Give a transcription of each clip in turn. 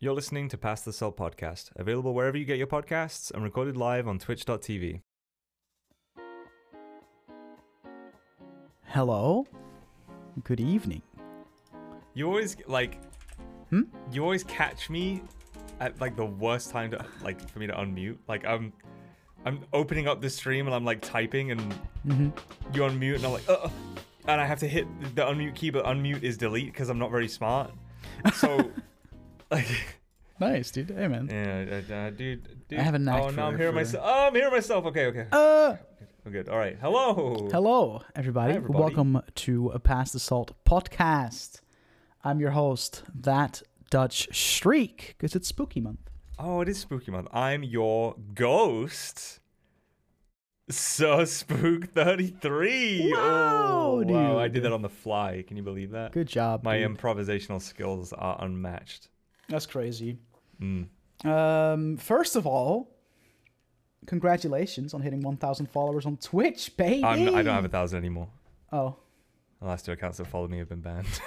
You're listening to Pass the Salt podcast, available wherever you get your podcasts and recorded live on twitch.tv. Hello. Good evening. You always like Hmm? you always catch me at like the worst time to like for me to unmute. Like I'm I'm opening up the stream and I'm like typing and hmm you unmute and I'm like uh and I have to hit the unmute key but unmute is delete because I'm not very smart. So like Nice, dude. Hey, man. yeah, uh, dude, dude. I have a knack Oh, now I'm hearing for- myself. Oh, I'm hearing myself. Okay, okay. Uh, I'm good. All right. Hello. hello, everybody. Hi, everybody. Welcome to a Pass the Salt podcast. I'm your host, that Dutch Streak, because it's spooky month. Oh, it is spooky month. I'm your ghost. So spook 33. Wow, oh, wow. I did that on the fly. Can you believe that? Good job. My dude. improvisational skills are unmatched. That's crazy. Mm. Um, first of all, congratulations on hitting 1,000 followers on Twitch, baby. I'm, I don't have a thousand anymore. Oh. The last two accounts that followed me have been banned.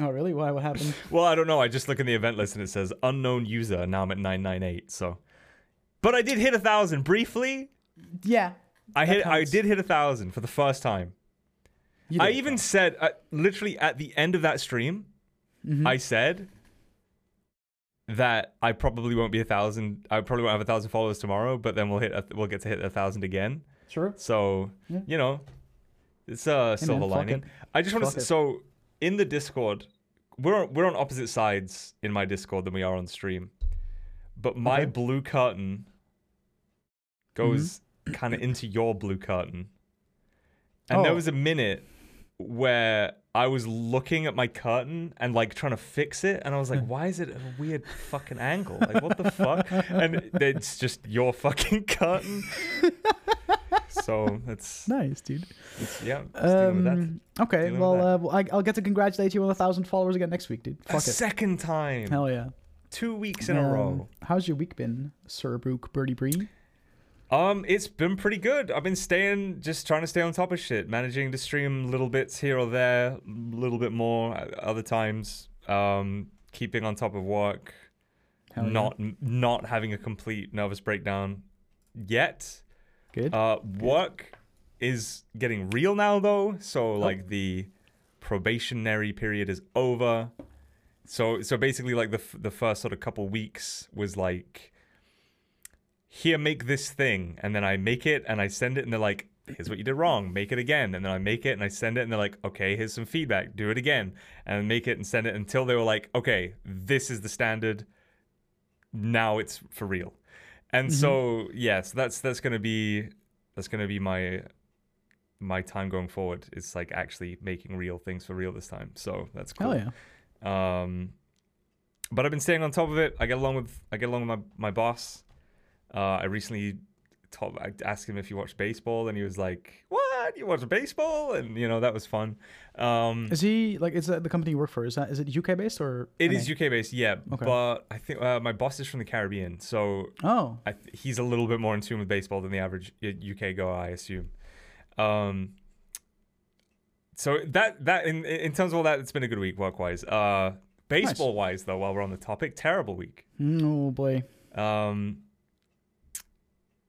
Oh, really? Why? What happened? well, I don't know. I just look in the event list and it says unknown user. and Now I'm at 998. So, but I did hit a thousand briefly. yeah. I hit. I did hit a thousand for the first time. I even said, uh, literally at the end of that stream, Mhm. I said that I probably won't be a thousand. I probably won't have a thousand followers tomorrow, but then we'll hit. A, we'll get to hit a thousand again. Sure. So Yeah. you know, it's a Hey, silver man, lining. I just want to. So in the Discord, we're we're on opposite sides in my Discord than we are on stream, but my Okay. blue curtain goes kind of into your blue curtain, and there Oh. was a minute where I was looking at my curtain and like trying to fix it, and I was like, "Why is it a weird fucking angle? Like, what the fuck?" And it's just your fucking curtain. so it's, Nice, dude. it's yeah. just with that. Um, okay, Dealing well, uh, well, I, I'll get to congratulate you on a thousand followers again next week, dude. A Fuck it. second time, Hell yeah. two weeks in a Um, row. How's your week been, Sir Brook Birdie Bree? Um, it's been pretty good. I've been staying, just trying to stay on top of shit, managing to stream little bits here or there, a little bit more at other times. Um, keeping on top of work, Hell yeah. not not having a complete nervous breakdown yet. Good. Uh, work is getting real now though, so Oh. like the probationary period is over. So so basically like the f- the first sort of couple weeks was like here make this thing. And then I make it and I send it and they're like here's what you did wrong. Make it again. And then I make it and I send it and they're like okay here's some feedback. Do it again. And make it and send it until they were like okay this is the standard. Now it's for real. And so yeah so that's that's gonna be that's gonna be my my time going forward it's like actually making real things for real this time. So that's cool. Hell yeah. um, but I've been staying on top of it. I get along with I get along with my my boss. Uh, I recently I asked him if he watched baseball, and he was like, "What? You watch baseball?" And you know that was fun. Um, Is he, like, is that the company you work for? Is that, is it UK based or? it NA? is UK based, yeah. Okay. But I think uh, my boss is from the Caribbean, so Oh, I th- he's a little bit more in tune with baseball than the average uh, UK goer, I assume. Um, so that that in in terms of all that, it's been a good week work wise. Uh, baseball wise though, while we're on the topic, terrible week. oh boy. Um,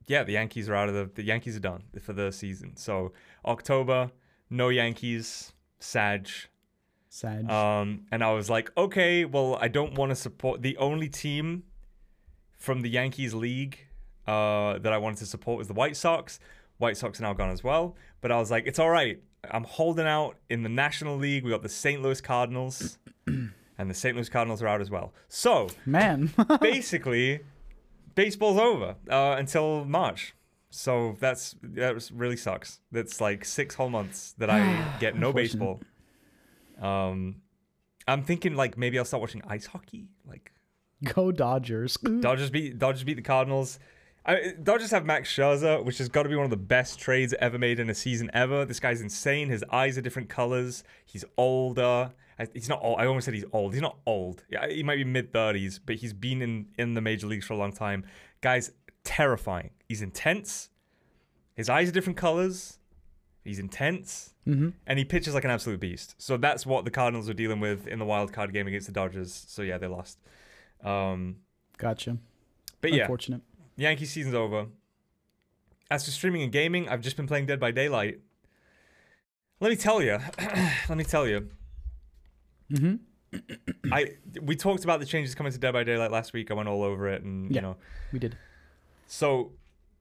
yeah, the Yankees are out of the the Yankees are done for the season. So October, no Yankees, Sag. Sad. Um, and I was like, okay, well, I don't want to support the only team from the Yankees league uh, that I wanted to support was the White Sox. White Sox are now gone as well. But I was like, it's all right. I'm holding out in the National League. We got the St. Louis Cardinals, and the St. Louis Cardinals are out as well. So Man. basically, baseball's over uh, until March. So that's that really sucks. That's like six whole months that I get no baseball. Um, I'm thinking like maybe I'll start watching ice hockey. Like Go Dodgers. Dodgers beat Dodgers beat the Cardinals. I, Dodgers have Max Scherzer, which has got to be one of the best trades ever made in a season ever. This guy's insane. His eyes are different colors. He's older. I- He's not old. I almost said he's old. He's not old. Yeah, he might be mid thirties, but he's been in in the major leagues for a long time. Guy's terrifying. He's intense. His eyes are different colors. He's intense. hmm And he pitches like an absolute beast. So that's what the Cardinals were dealing with in the wild card game against the Dodgers. So yeah, they lost. Um, Gotcha. but yeah, Unfortunate. Yankee season's over. As for streaming and gaming, I've just been playing Dead by Daylight. Let me tell you. let me tell you. Mm-hmm. I we talked about the changes coming to Dead by Daylight last week. I went all over it, and Yeah. you know, We did. so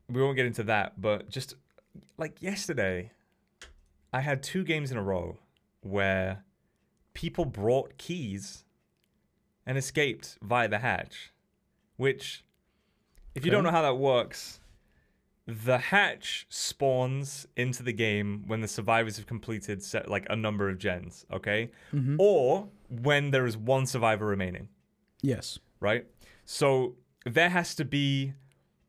we won't get into that. But just like yesterday, I had two games in a row where people brought keys and escaped via the hatch. Which, if you don't know how that works, the hatch spawns into the game when the survivors have completed set, like a number of gens. Okay, Mm-hmm. or when there is one survivor remaining, Yes. right? So there has to be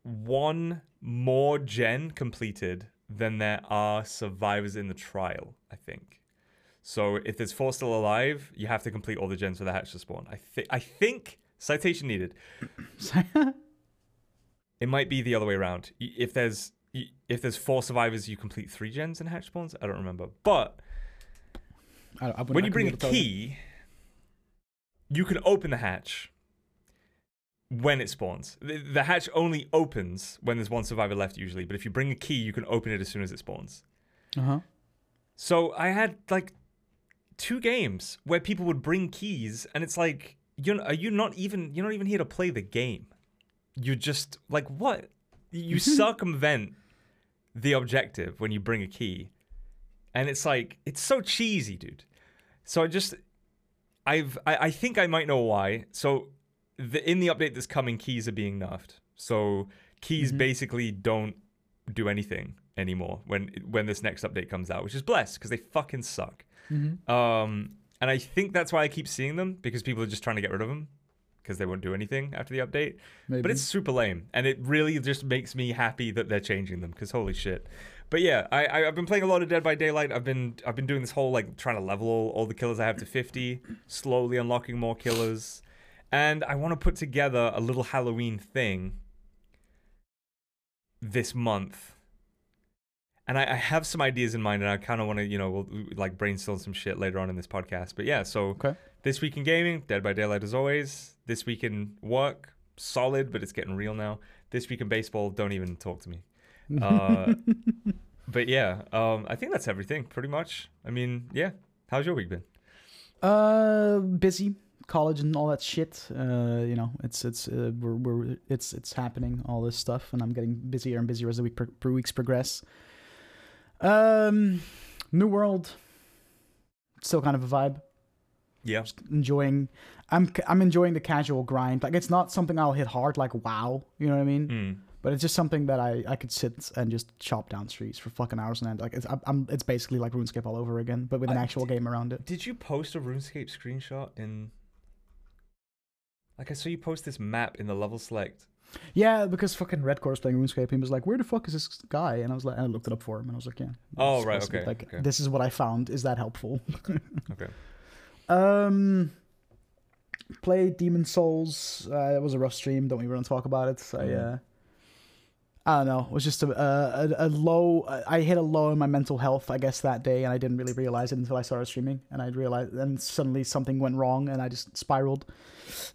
one more gen completed than there are survivors in the trial, I think. So if there's four still alive, you have to complete all the gens for the hatch to spawn. I think I think citation needed. It might be the other way around. If there's if there's four survivors, you complete three gens in hatch spawns. I don't remember, but I, I when you bring a tell you. key, you can open the hatch when it spawns. The, the hatch only opens when there's one survivor left, usually. But if you bring a key, you can open it as soon as it spawns. Uh-huh. So I had like two games where people would bring keys, and it's like, you're are you not even you're not even here to play the game. You're just like what? You circumvent the objective when you bring a key, and it's like it's so cheesy, dude. So I just I've I, I think I might know why. So the in the update that's coming, keys are being nerfed. So keys Mhm. basically don't do anything anymore when when this next update comes out, which is blessed because they fucking suck. Mm-hmm. Um, and I think that's why I keep seeing them because people are just trying to get rid of them because they won't do anything after the update. Maybe. But it's super lame, and it really just makes me happy that they're changing them because holy shit. But yeah, I, I I've been playing a lot of Dead by Daylight. I've been I've been doing this whole like trying to level all, all the killers I have to 50, slowly unlocking more killers, and I want to put together a little Halloween thing this month. And I, I have some ideas in mind, and I kind of want to, you know, we'll, we- like brainstorm some shit later on in this podcast. But yeah, so Okay. this week in gaming, Dead by Daylight as always. This week in work, solid, but it's getting real now. This week in baseball, don't even talk to me. Uh, but yeah, um, I think that's everything pretty much. I mean, yeah. How's your week been? Uh, busy college and all that shit. Uh, you know, it's it's uh, we're, we're it's it's happening all this stuff, and I'm getting busier and busier as the week pro- weeks progress. Um, New World, still kind of a vibe. Yeah. Just enjoying. I'm I'm enjoying the casual grind. Like it's not something I'll hit hard. Like wow, you know what I mean? Mm. But it's just something that I, I could sit and just chop down streets for fucking hours and end. Like it's I'm, it's basically like RuneScape all over again, but with an I actual game around it. Did you post a RuneScape screenshot in? Like I saw you post this map in the level select. Yeah, because fucking Redcore was playing RuneScape. He was like, "Where the fuck is this guy?" And I was like, and I looked it up for him, and I was like, "Yeah." Oh, right, supposed to be okay, Like okay. this is what I found. Is that helpful? Okay. Um, played Demon's Souls. Uh, it was a rough stream. Don't even want to talk about it. I Mm. uh, I don't know. It was just a a, a, a low. I hit a low in my mental health, I guess, that day, and I didn't really realize it until I started streaming. And I realized, and suddenly something went wrong, and I just spiraled.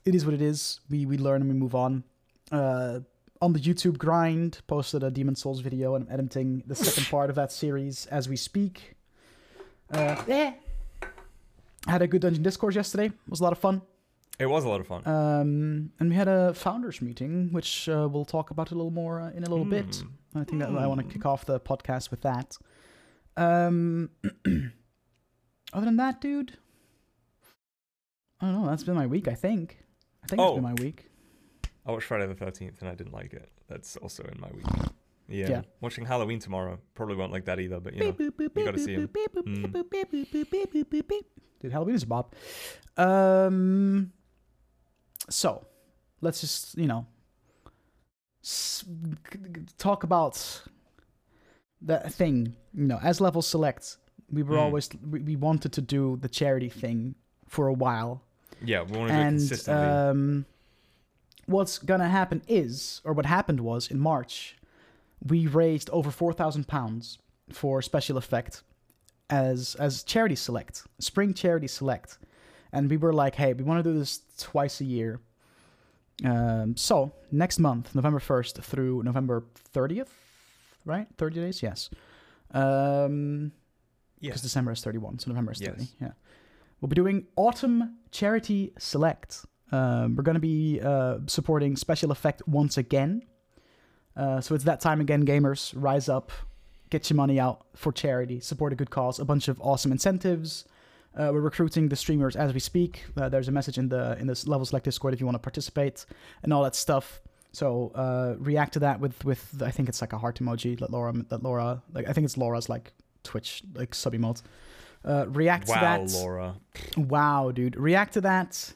It is what it is. We we learn and we move on. Uh, on the YouTube grind, posted a Demon's Souls video, and I'm editing the second part of that series as we speak. Uh, yeah. Had a good Dungeon Discourse yesterday. It was a lot of fun. It was a lot of fun. Um, and we had a founders meeting, which uh, we'll talk about a little more uh, in a little bit. Mm. I think that I want to Hmm. kick off the podcast with that. Um, other than that, dude, I don't know. That's been my week. I think. I think it's Oh. been my week. I watched Friday the Thirteenth and I didn't like it. That's also in my week. Yeah. Yeah. Watching Halloween tomorrow probably won't like that either. But you know, you gotta see 'em. Mm. Dude, Halloween is a bop. Um, so let's just you know talk about that thing. You know, as level select, we were Mm. always we, wanted to do the charity thing for a while, yeah, we want to do it and consistently. um, what's gonna happen is, or what happened was in March, we raised over four thousand pounds for special effect as as charity select, spring charity select, and we were like, hey, we want to do this twice a year. Um, so next month, November first through November thirtieth, right? Thirty days, yes. Um, because Yes. December is 31, so November is 30. Yes. Yeah. We'll be doing Autumn Charity Select. Um, we're going to be uh, supporting Special Effect once again. Uh, so it's that time again, gamers. Rise up, get your money out for charity, support a good cause. A bunch of awesome incentives. Uh, we're recruiting the streamers as we speak. Uh, there's a message in the in this level select Discord if you want to participate and all that stuff. So uh, react to that with with I think it's like a heart emoji that Laura that Laura like I think it's Laura's like Twitch like sub emote. Uh, react to that. Wow. Laura. Wow, dude. React to that.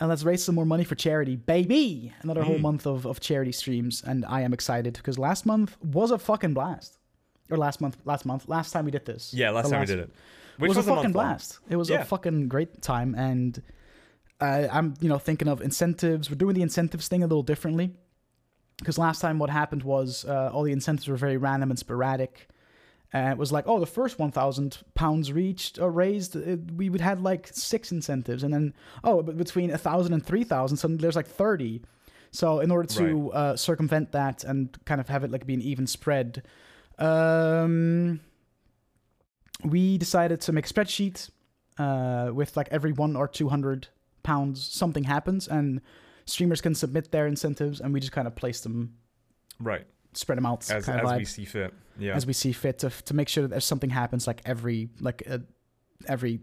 And let's raise some more money for charity, baby. Another whole Mm. month of, of charity streams, and I am excited because last month was a fucking blast. Or last month, last month, last time we did this. Yeah, last time we did it. Which was, was, a fucking month long. blast. It was Yeah. a fucking great time, and uh, I'm you know thinking of incentives. We're doing the incentives thing a little differently because last time what happened was uh, all the incentives were very random and sporadic. And it was like, oh, the first 1,000 pounds reached or raised, it, we would had like six incentives. And then, oh, but between 1,000 and 3,000, suddenly there's like 30. So in order to uh, circumvent that and kind of have it like be an even spread, um, we decided to make a spreadsheet uh, with like every one or 200 pounds something happens and streamers can submit their incentives and we just kind of place them Right. spread them out As, kind as we see fit. Yeah. as we see fit to, to make sure that if something happens like every like uh, every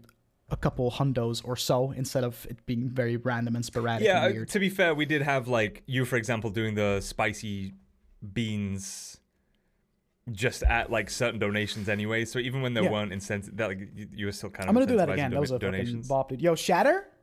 a couple hundos or so instead of it being very random and sporadic yeah, uh, and weird. to be fair, we did have like you, for example, doing the spicy beans just at like certain donations anyway. So even when there Yeah. weren't incentives, that like you, you were still kind of I'm gonna do that again. That was a fucking donations. bop, dude. Yo, Shatter.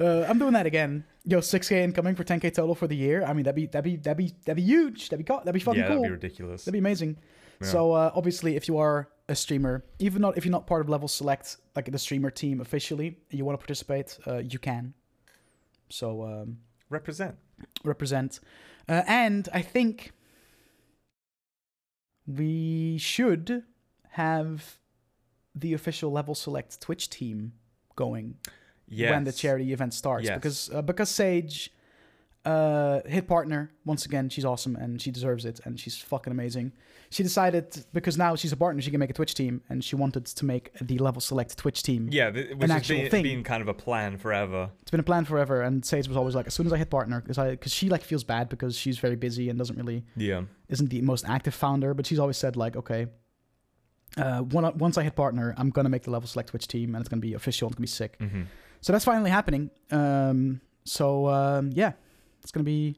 uh, I'm doing that again. Yo, 6k incoming for 10k total for the year. I mean, that'd be that'd be that'd be that'd be huge. That'd be co- that'd be fucking yeah, cool. that'd be ridiculous. That'd be amazing. Yeah. So uh, obviously, if you are a streamer, even not if you're not part of Level Select, like the streamer team officially, and you want to participate, uh, you can. So um, Represent. represent, uh, and I think we should have the official Level Select Twitch team going Yes. when the charity event starts Yes. because uh, because Sage uh hit partner once again she's awesome and she deserves it and she's fucking amazing she decided because now she's a partner she can make a twitch team and she wanted to make the level select twitch team Yeah, th- which has actual been, thing. been kind of a plan forever. it's been a plan forever and Sage was always like as soon as i hit partner because i because she like feels bad because she's very busy and doesn't really Yeah. isn't the most active founder but she's always said like okay uh, one, once I hit partner, I'm gonna make the level select Twitch team, and it's gonna be official. It's gonna be sick. hmm So that's finally happening. Um, so um, yeah, it's gonna be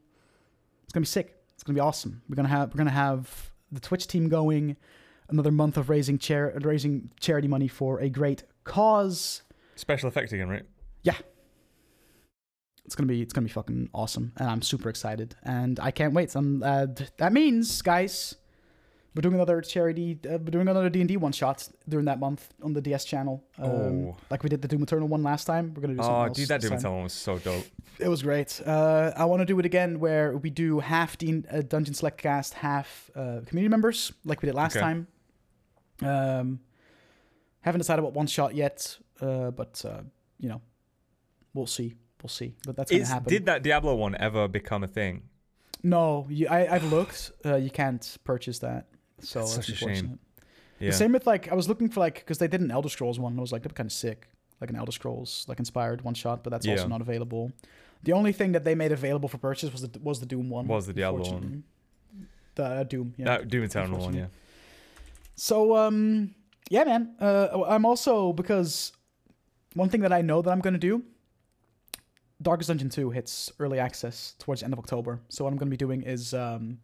it's gonna be sick. It's gonna be awesome. We're gonna have we're gonna have the Twitch team going. Another month of raising chair raising charity money for a great cause. Special effect again, right? Yeah. It's gonna be it's gonna be fucking awesome, and I'm super excited, and I can't wait. Um, uh, that means, guys, we're doing another charity. Uh, we're doing another D and D one shot during that month on the DS channel. Um, Oh. like we did the Doom Eternal one last time. We're gonna do something Oh, dude, that Doom. Eternal one was so dope. It was great. Uh, I want to do it again where we do half D- uh, Dungeon Select cast, half uh, community members, like we did last Okay. time. Um, haven't decided what one shot yet, uh, but uh, you know, we'll see. We'll see. But that's gonna Is, happen. did that Diablo one ever become a thing? no, you, I, I've looked. Uh, you can't purchase that. So That's that's such a shame. Yeah. The same with like I was looking for like because they did an Elder Scrolls one. And I was like, that'd be kind of sick, like an Elder Scrolls like inspired one shot, but that's also not available. The only thing that they made available for purchase was the was the Doom one. Was the Diablo one. The uh, Doom, yeah. that Doom Eternal one, yeah. So um, yeah, man. Uh, I'm also because one thing that I know that I'm gonna do. Darkest Dungeon 2 hits early access towards the end of October. So what I'm going to be doing is um,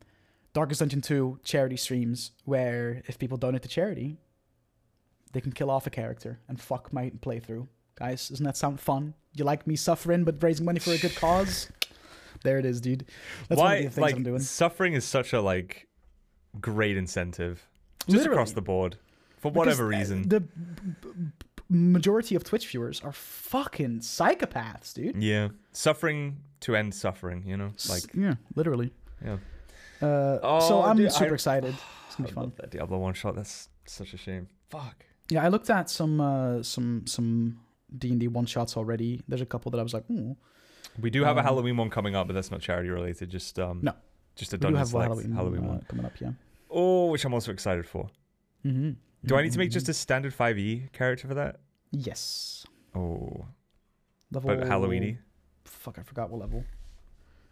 Darkest Dungeon 2 charity streams where if people donate to charity, they can kill off a character and fuck my playthrough. Guys, doesn't that sound fun? You like me suffering but raising money for a good cause? There it is, dude. That's one Why, of the things like, I'm doing. suffering is such a like great incentive, just across the board, for whatever uh, reason. the b- b- majority of Twitch viewers are fucking psychopaths, dude. yeah, suffering to end suffering. You know, like yeah, literally. yeah. Uh, Oh, so I'm dude, super I- excited. It's gonna I fun. that Diablo one shot. That's such a shame. Fuck. Yeah, I looked at some uh, some some D and D one shots already. There's a couple that I was like, ooh. We do have a Um, Halloween one coming up, but that's not charity related. Just um, No. just a Dungeon a Select Halloween, Halloween, uh, one. coming up. Yeah. Oh, which I'm also excited for. Mm-hmm. Do I need to make just a standard 5e character for that? yes Oh, level but Halloweeny Fuck, I forgot what level.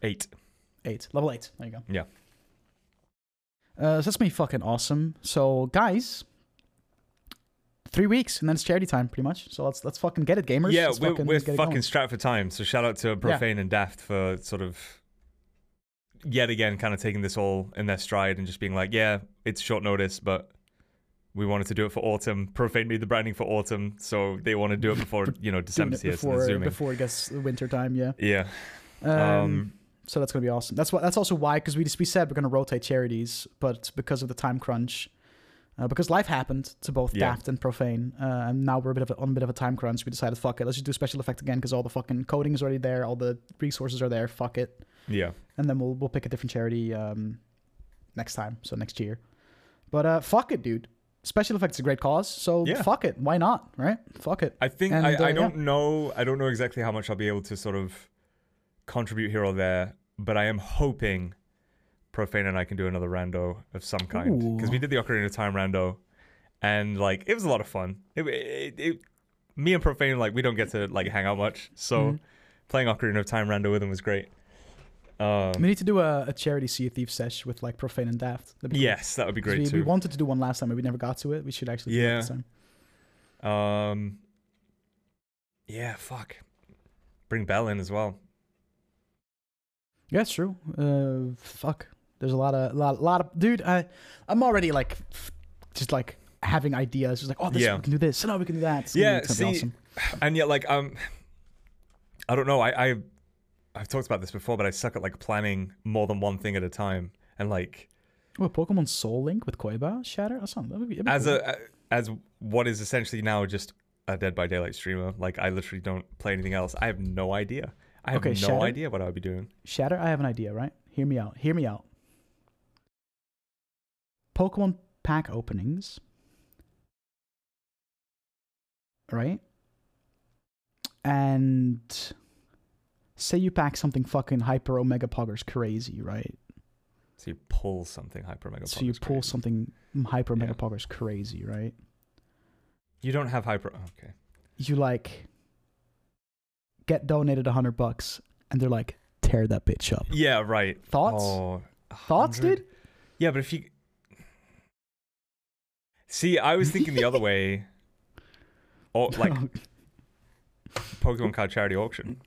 eight. Eight. Level eight. There you go. Yeah. Uh, so that's gonna be fucking awesome. So guys, three weeks and then it's charity time, pretty much. So let's let's fucking get it, gamers. Yeah, Let's we're, fucking we're fucking strapped for time. So shout out to Profane and Daft for sort of yet again kind of taking this all in their stride and just being like, yeah, it's short notice, but we wanted to do it for autumn. Profane made the branding for autumn, so they want to do it before you know December's here, before before it gets winter time. Yeah. Yeah. Um, Um, so that's gonna be awesome. That's what. That's also why, because we just we said we're gonna rotate charities, but because of the time crunch, uh, because life happened to both Yeah. Daft and Profane, uh, and now we're a bit of a, on a bit of a time crunch. We decided, fuck it, let's just do special effect again because all the fucking coding is already there, all the resources are there. Fuck it, yeah. and then we'll we'll pick a different charity um, next time, so next year. But uh, fuck it, dude. Special effects is a great cause, so Yeah. fuck it. Why not? Right? Fuck it. I think And, I, uh, I don't know I don't know exactly how much I'll be able to sort of contribute here or there, but I am hoping Profane and I can do another rando of some kind because we did the Ocarina of Time rando, and like it was a lot of fun. It, it, it me and Profane like we don't get to like hang out much, so Mhm. playing Ocarina of Time rando with him was great. Um, We need to do a, a charity Sea of Thieves sesh with like Profane and Daft. That'd be cool. yes, that would be great we, too. we wanted to do one last time, but we never got to it. We should actually do Yeah. it this time. Um, yeah, fuck. Bring Bell in as well. Yeah, it's true. Uh, fuck. There's a lot of, lot, lot of, dude. I, I'm already like, just like having ideas. Just like, oh, this Yeah. we can do this. No, we can do that. It's Yeah, it's gonna be see, awesome. and yet like um i don't know i i i've talked about this before but i suck at like planning more than one thing at a time and like Oh, Pokemon Soul Link with Koiba Shatter. That's not. That would be, that'd be as cool. a as what is essentially now just a dead by daylight streamer like i literally don't play anything else i have no idea i have Okay, no Shatter? idea what i would be doing Shatter. I have an idea. Right. Hear me out. Hear me out. Pokemon pack openings. Right. And say you pack something fucking hyper omega poggers crazy, right? so you pull something hyper mega so you pull crazy. something hyper mega Yeah. poggers crazy, right? you don't have hyper okay You like get donated a hundred bucks, and they're like, tear that bitch up. yeah right Thoughts? oh, Thoughts, dude? yeah but if you see i was thinking the other way or like Pokemon card charity auction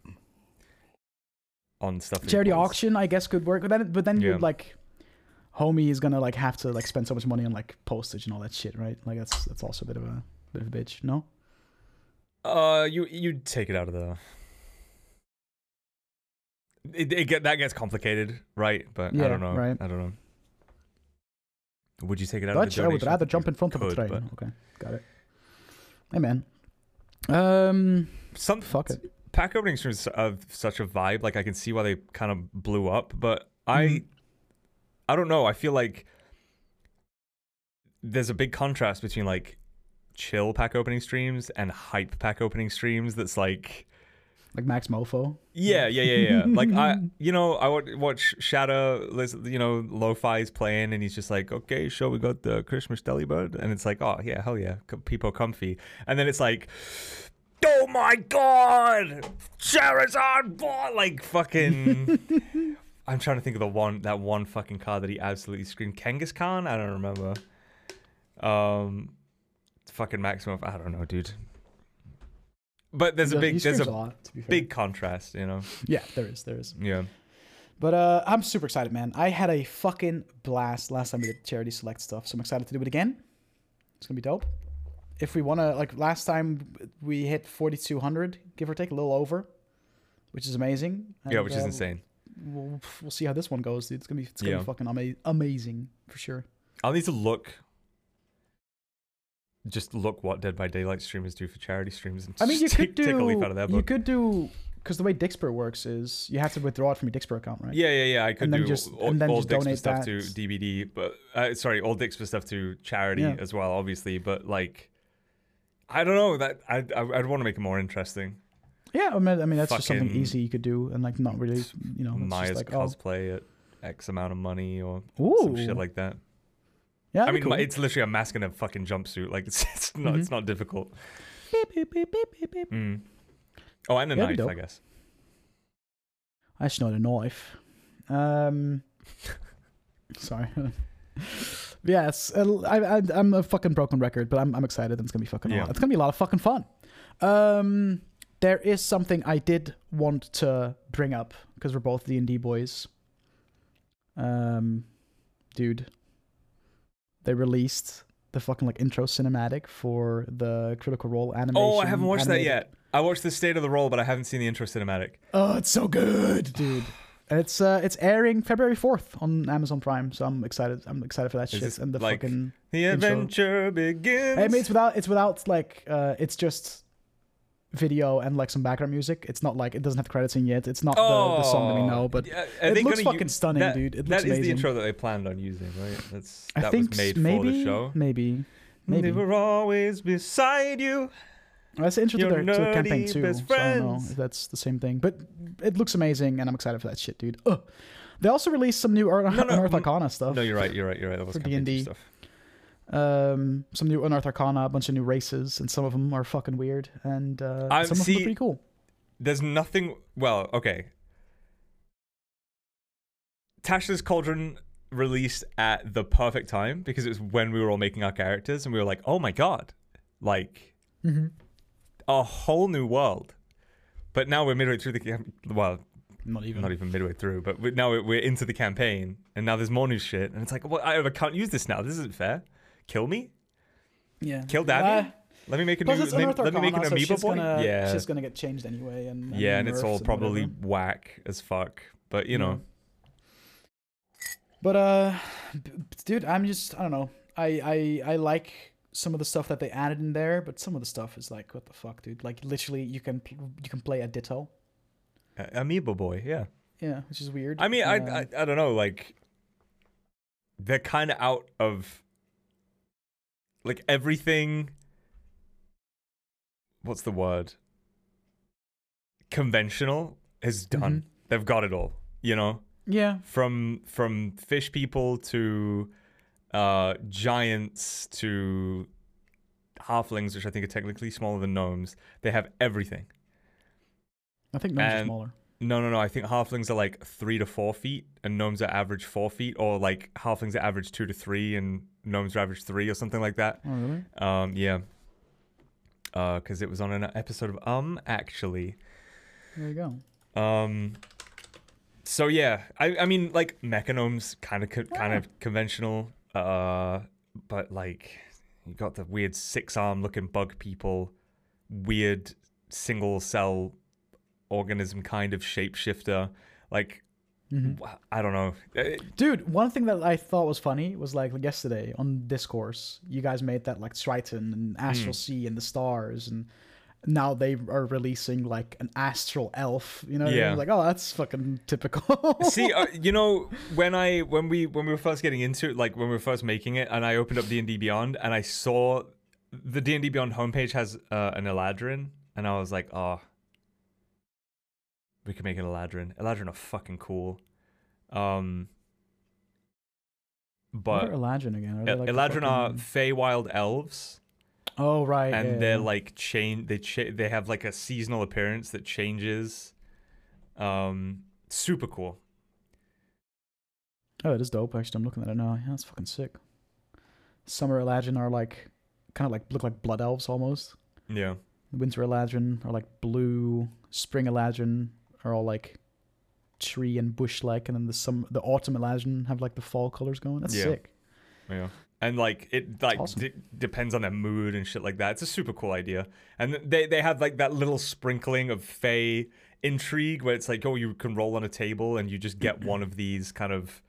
on stuff. charity auction, I guess, could work. But then, but then Yeah. you'd like, homie is gonna like have to like spend so much money on like postage and all that shit, right? Like that's that's also a bit of a bit of a bitch. No. Uh, you you'd take it out of the. It, it get that gets complicated, right? But I Yeah, don't know. right. I don't know. Would you take it out Dutch, of the I would rather jump in front of the could, train. but Okay, got it. Hey man. Um, Some fuck it. pack opening streams have such a vibe. Like I can see why they kind of blew up, but I, Mhm. I don't know. I feel like there's a big contrast between like chill pack opening streams and hype pack opening streams. That's like, Like Maxmoefoe. yeah, yeah, yeah, yeah. like I, you know, I would watch Shadow, you know, Lo-Fi's playing, and he's just like, okay, sure, we got the Christmas Delibird, and it's like, oh yeah, hell yeah, people comfy, and then it's like. Oh my god! Charizard ball like fucking I'm trying to think of the one that one fucking car that he absolutely screamed Kangaskhan? I don't remember. Um fucking maximum I don't know, dude. But there's a big there's streams a lot, to be fair. big contrast, you know. Yeah, there is, there is. Yeah. But uh, I'm super excited, man. I had a fucking blast last time we did charity select stuff, so I'm excited to do it again. It's gonna be dope. If we wanna, like last time, we hit 4,200, give or take, a little over, which is amazing. yeah, And, which is uh, insane. We'll, we'll see how this one goes, dude. It's gonna be, it's gonna Yeah. be fucking ama- amazing for sure. I'll need to look just look what Dead by Daylight streamers do for charity streams and I mean, you could take, do, take a leaf out of their you could do, because the way Dixper works is you have to withdraw it from your Dixper account, right? Yeah, yeah, yeah. I could And do just- all, and then all just Dixper donate stuff to that. DVD, but uh, sorry, all Dixper stuff to charity Yeah. as well, obviously. But like, I don't know that I I, I'd want to make it more interesting. Yeah, I mean, I mean that's just something easy you could do and like not really, you know, just like oh, cosplay at X amount of money or ooh, some shit like that. Yeah. I mean, cool. it's literally a mask and a fucking jumpsuit. Like it's it's not Mhm. it's not difficult. Beep, beep, beep, beep, beep, beep. Mm. Oh, and a That'd knife. I guess. That's not a knife. Um, sorry. yes, uh, I, I, I'm a fucking broken record, but I'm, I'm excited it's gonna be fucking. Yeah. It's gonna be a lot of fucking fun. Um, there is something I did want to bring up because we're both D and D boys. Um, dude, they released the fucking like intro cinematic for the Critical Role animation. Oh, I haven't watched that yet. I watched the state of the Role, but I haven't seen the intro cinematic. Oh, it's so good, dude. And it's uh it's airing February fourth on Amazon Prime, so I'm excited. I'm excited for that Is shit. And the like- fucking The Intro. adventure begins. I mean it's without it's without like uh it's just video and like some background music. It's not like it doesn't have credits in yet. It's not the, the song that we know, but Oh, Yeah, it looks fucking u- stunning, that- dude. It That looks is the amazing. intro that they planned on using, right? That's I that think was made maybe for the show. maybe maybe They maybe were always beside you. that's the intro to their, to their campaign too. So I don't know if that's the same thing, but it looks amazing, and I'm excited for that shit, dude. Ugh. They also released some new Ur- No, no, mm, Arcana stuff. No, you're right. You're right. You're right. That was For D&D. stuff. Um, some new Unearth Arcana, a bunch of new races, and some of them are fucking weird, and uh, I- some of them see- are pretty cool. There's nothing. Well, okay. Tasha's Cauldron released at the perfect time because it was when we were all making our characters and we were like, oh my god, like Mm-hmm. a whole new world. But now we're midway through the cam- well, Not even. not even midway through, but we now we're into the campaign and now there's more new shit and it's like, well, I, I can't use this now. This isn't fair. Kill me? Yeah. Kill Daddy? Uh, Let me make a new. Let, let me make an so shit's boy. Gonna, yeah, Shit's gonna get changed anyway, and, and yeah, and it's all and probably whatever. whack as fuck. But you know, But uh, dude, I'm just I don't know. I I I like some of the stuff that they added in there, but some of the stuff is like, what the fuck, dude? Like literally, you can you can play a Ditto. A- amoeba boy. Yeah. Yeah, which is weird. I mean, I, Um, I I don't know. Like, they're kind of out of like everything. What's the word? Conventional is done. Mm-hmm. They've got it all. You know, yeah, from from fish people to uh giants to halflings, which I think are technically smaller than gnomes. They have everything. I think gnomes are smaller. No, no, no. I think halflings are like three to four feet, and gnomes are average four feet, or like halflings are average two to three, and gnomes Ravage three, or something like that. Oh really? Um, yeah. Uh, because it was on an episode of Um, actually. There you go. Um. So yeah, I I mean like mechanomes kind of co- kind of conventional. Uh, but like you got the weird six arm looking bug people, weird single cell organism kind of shapeshifter. Like Mhm. I don't know. Uh, Dude, one thing that I thought was funny was like yesterday on Discourse, you guys made that like Triton and Astral Hmm. Sea and the stars, and now they are releasing like an Astral Elf. You know, Yeah. like oh, that's fucking typical. See, uh, you know, when I when we when we were first getting into it, like when we were first making it, and I opened up D and D Beyond, and I saw the D and D Beyond homepage has uh, an Eladrin, and I was like, oh, we could make an Eladrin. Eladrin are fucking cool. Um, but are Eladrin again? Are like, Eladrin are fucking- Feywild elves, Oh right, and yeah, they're yeah. like chain. They cha- they have like a seasonal appearance that changes. Um, super cool. Oh, it is dope. Actually, I'm looking at it now. Yeah, that's fucking sick. Summer Eladrin are like kind of like look like blood elves almost. Yeah. Winter Eladrin are like blue. Spring Eladrin are all like tree and bush like, and then the some the autumn Eladrin have like the fall colors going. That's Yeah. sick. Yeah. And like it like awesome. d- depends on their mood and shit like that. It's a super cool idea. And they they have like that little sprinkling of fey intrigue where it's like oh you can roll on a table and you just get one of these kind of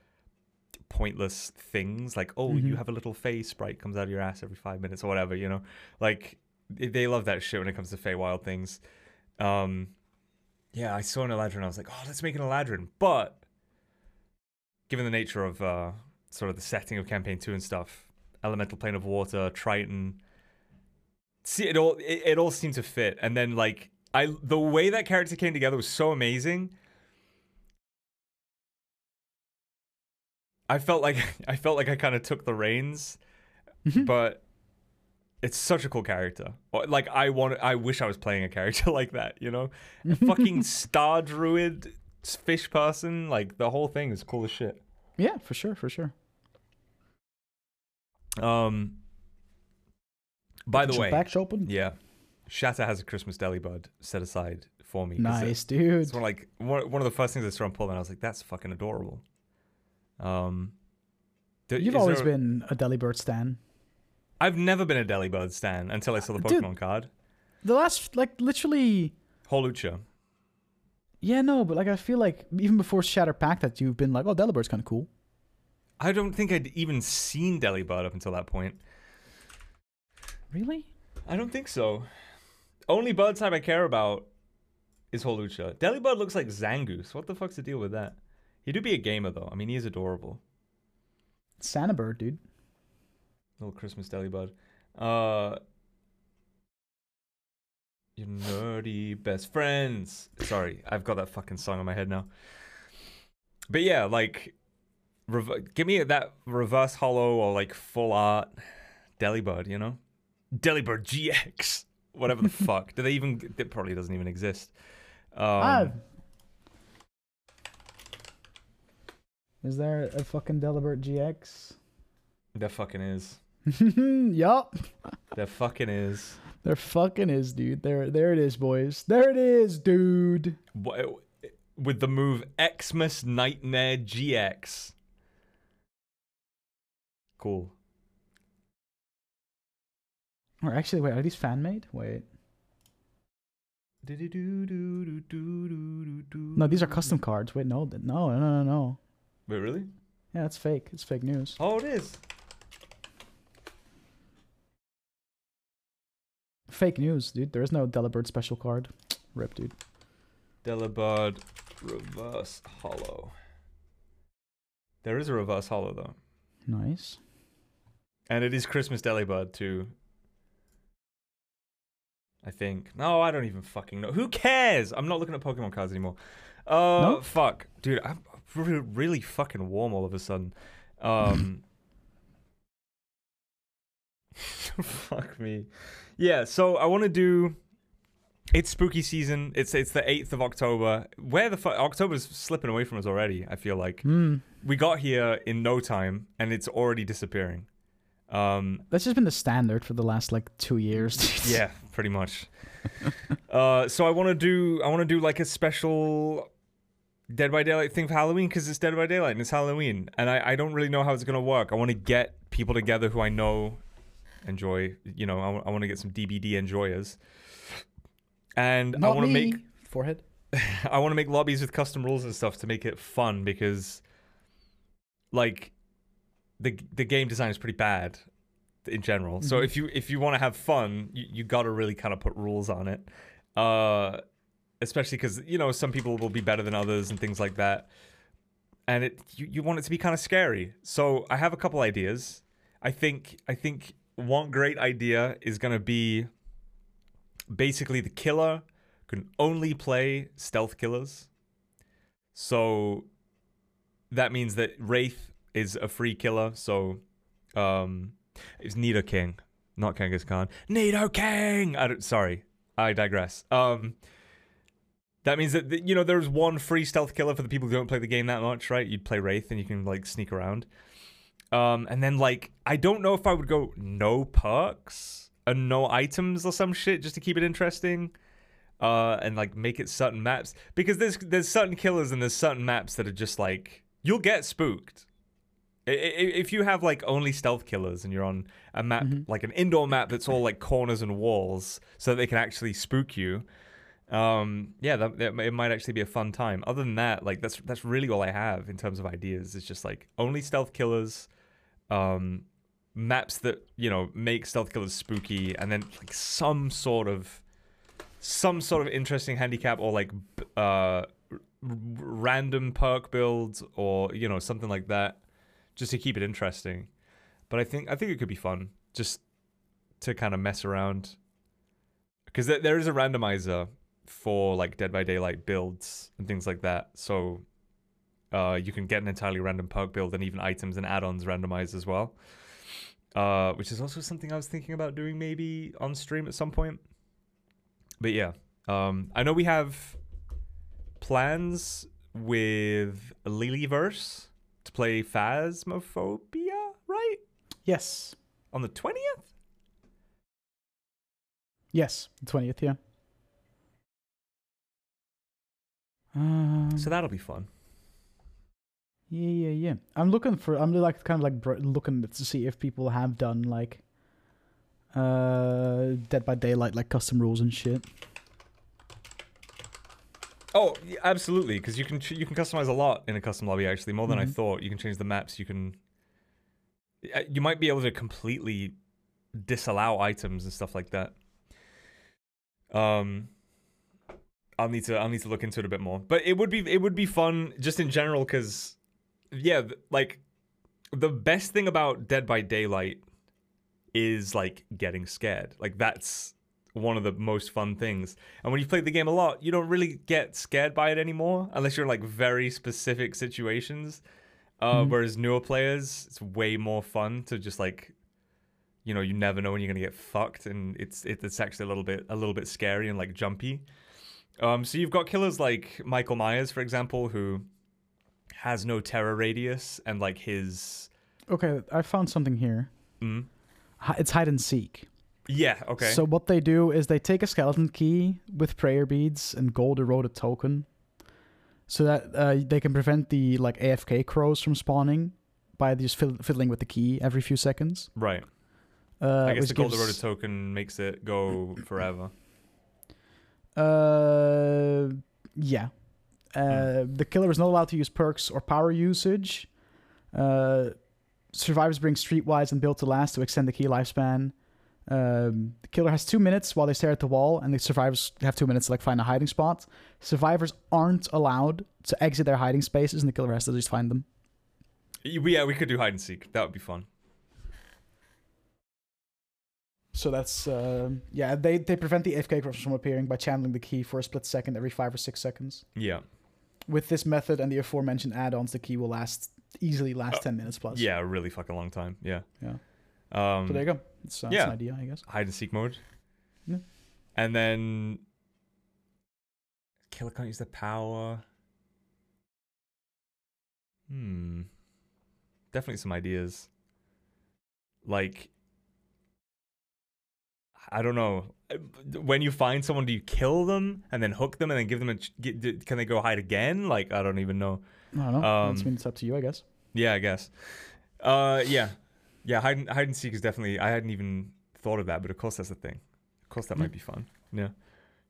pointless things like oh you Mhm. have a little fey sprite comes out of your ass every 5 minutes or whatever, you know. Like they- they love that shit when it comes to fey wild things. Um yeah, I saw an Eladrin I was like, "Oh, let's make an Eladrin." But given the nature of uh sort of the setting of campaign 2 and stuff elemental plane of water triton see it all it, it all seemed to fit and then like I the way that character came together was so amazing. I felt like I felt like I kind of took the reins, but it's such a cool character. Like I want, I wish I was playing a character like that. You know, a fucking star druid fish person. Like the whole thing is cool as shit. Yeah, for sure, for sure. Um. By the way, back's open. yeah, Shatter has a Christmas Delibird set aside for me. 'cause it- Nice, dude. It's one of, like one, one of the first things I saw on pull, and I was like, "That's fucking adorable." Um, d- You've always there- been a Delibird stan. I've never been a Delibird stan until I saw the uh, Dude. Pokemon card. The last, like, literally. Hawlucha. Yeah, no, but like I feel like even before Shatter Pack that you've been like, oh, Delibird's kind of cool. I don't think I'd even seen Delibird up until that point. Really? I don't think so. Only bird type I care about is Hawlucha. Delibird looks like Zangoose. What the fuck's the deal with that? He do be a gamer though. I mean, he is adorable. Sanabird, dude. Little Christmas Delibird. Uh, your nerdy best friends. Sorry, I've got that fucking song in my head now. But yeah, like, rev- give me that reverse hollow or like full art Delibird, you know? Delibird GX. Whatever the fuck. Do they even. It probably doesn't even exist. Um, ah. Is there a fucking Delibird GX? There fucking is. yup. There fucking is. There fucking is, dude. There, there it is, boys. There it is, dude. With the move Xmas Nightmare GX. Cool. Or actually, wait, are these fan made? Wait. No, these are custom cards. Wait, no, no, no, no, no. Wait, really? Yeah, it's fake. It's fake news. Oh, it is. Fake news, dude. There is no Delibird special card. Rip, dude. Delibird Reverse Hollow. There is a Reverse Hollow, though. Nice. And it is Christmas Delibird, too. I think. No, I don't even fucking know. Who cares? I'm not looking at Pokemon cards anymore. Uh, No? fuck. Dude, I'm re- really fucking warm all of a sudden. Um, fuck me. Yeah, so I want to do. It's spooky season. It's it's the eighth of October. Where the fuck? October's slipping away from us already. I feel like Hmm. we got here in no time, and it's already disappearing. Um, That's just been the standard for the last like two years. yeah, pretty much. uh, so I want to do I want to do like a special Dead by Daylight thing for Halloween because it's Dead by Daylight and it's Halloween, and I, I don't really know how it's gonna work. I want to get people together who I know enjoy. You know, I, want to get some DBD enjoyers, and I want to make forehead. I want to make lobbies with custom rules and stuff to make it fun because, like, the the game design is pretty bad in general. So Mhm. if you if you want to have fun, you, you got to really kind of put rules on it. Uh, especially because you know some people will be better than others and things like that. And it you, you want it to be kind of scary. So I have a couple ideas. I think I think one great idea is gonna be basically the killer can only play stealth killers. So that means that Wraith is a free killer. So um, it's Nidoking, not Genghis Khan. Nidoking. I sorry, I digress. Um, that means that you know there's one free stealth killer for the people who don't play the game that much, right? You'd play Wraith and you can like sneak around. Um, and then like I don't know if I would go no perks and no items or some shit just to keep it interesting uh, and like make it certain maps because there's there's certain killers and there's certain maps that are just like you'll get spooked. If you have like only stealth killers and you're on a map Mhm. like an indoor map that's all like corners and walls, so that they can actually spook you, um, yeah, that, that it might actually be a fun time. Other than that, like that's that's really all I have in terms of ideas. It's just like only stealth killers, um, maps that you know make stealth killers spooky, and then like some sort of some sort of interesting handicap or like uh random perk builds or you know something like that just to keep it interesting but i think i think it could be fun just to kind of mess around because there is a randomizer for like Dead by Daylight builds and things like that. So uh, you can get an entirely random perk build and even items and add-ons randomized as well. Uh, which is also something I was thinking about doing maybe on stream at some point. But yeah, um, I know we have plans with Lilyverse to play Phasmophobia, right? Yes. On the 20th? Yes. The twentieth. Yeah. Um, So that'll be fun. Yeah, yeah, yeah. I'm looking for. I'm like kind of like looking to see if people have done like uh Dead by Daylight like custom rules and shit. Oh, yeah, absolutely, because you can ch- you can customize a lot in a custom lobby. Actually, more than I Mhm. thought. You can change the maps. You can. Uh, You might be able to completely disallow items and stuff like that. Um, I'll need to I'll need to look into it a bit more. But it would be it would be fun just in general because, yeah, th- like the best thing about Dead by Daylight is like getting scared. Like that's one of the most fun things. And when you play the game a lot, you don't really get scared by it anymore unless you're in like very specific situations. Uh, Mhm. Whereas newer players, it's way more fun to just like, you know, you never know when you're gonna get fucked, and it's it's actually a little bit a little bit scary and like jumpy. Um, so you've got killers like Michael Myers, for example, who has no terror radius, and like his, Okay, I found something here. mm, It's hide and seek. yeah, okay, So what they do is they take a skeleton key with prayer beads and gold eroded token, so that uh, they can prevent the like AFK crows from spawning by just fiddl- fiddling with the key every few seconds. right. Uh, I guess the gold gives- eroded token makes it go forever. Uh, yeah. Uh, Hmm. The killer is not allowed to use perks or power usage. Uh, survivors bring streetwise and built to last to extend the key lifespan. Um, the killer has two minutes while they stare at the wall, and the survivors have two minutes to like find a hiding spot. Survivors aren't allowed to exit their hiding spaces, and the killer has to just find them. Yeah, we could do hide and seek. That would be fun. So that's uh, yeah. They they prevent the AFK from appearing by channeling the key for a split second every five or six seconds. Yeah. With this method and the aforementioned add-ons, the key will last easily last Uh, ten minutes plus. Yeah, a really fucking long time. Yeah. Yeah. Um, So there you go. It's, uh, it's an idea, I guess. hide and seek mode. Yeah. And then killer can't use the power. Hmm. Definitely some ideas. Like I don't know. When you find someone, do you kill them and then hook them and then give them a? ch- get- Can they go hide again? Like I don't even know. I don't know. Um, mean it's up to you, I guess. Yeah, I guess. Uh, yeah, yeah. Hide and, hide and seek is definitely. I hadn't even thought of that, but of course that's a thing. Of course that might be fun. Yeah,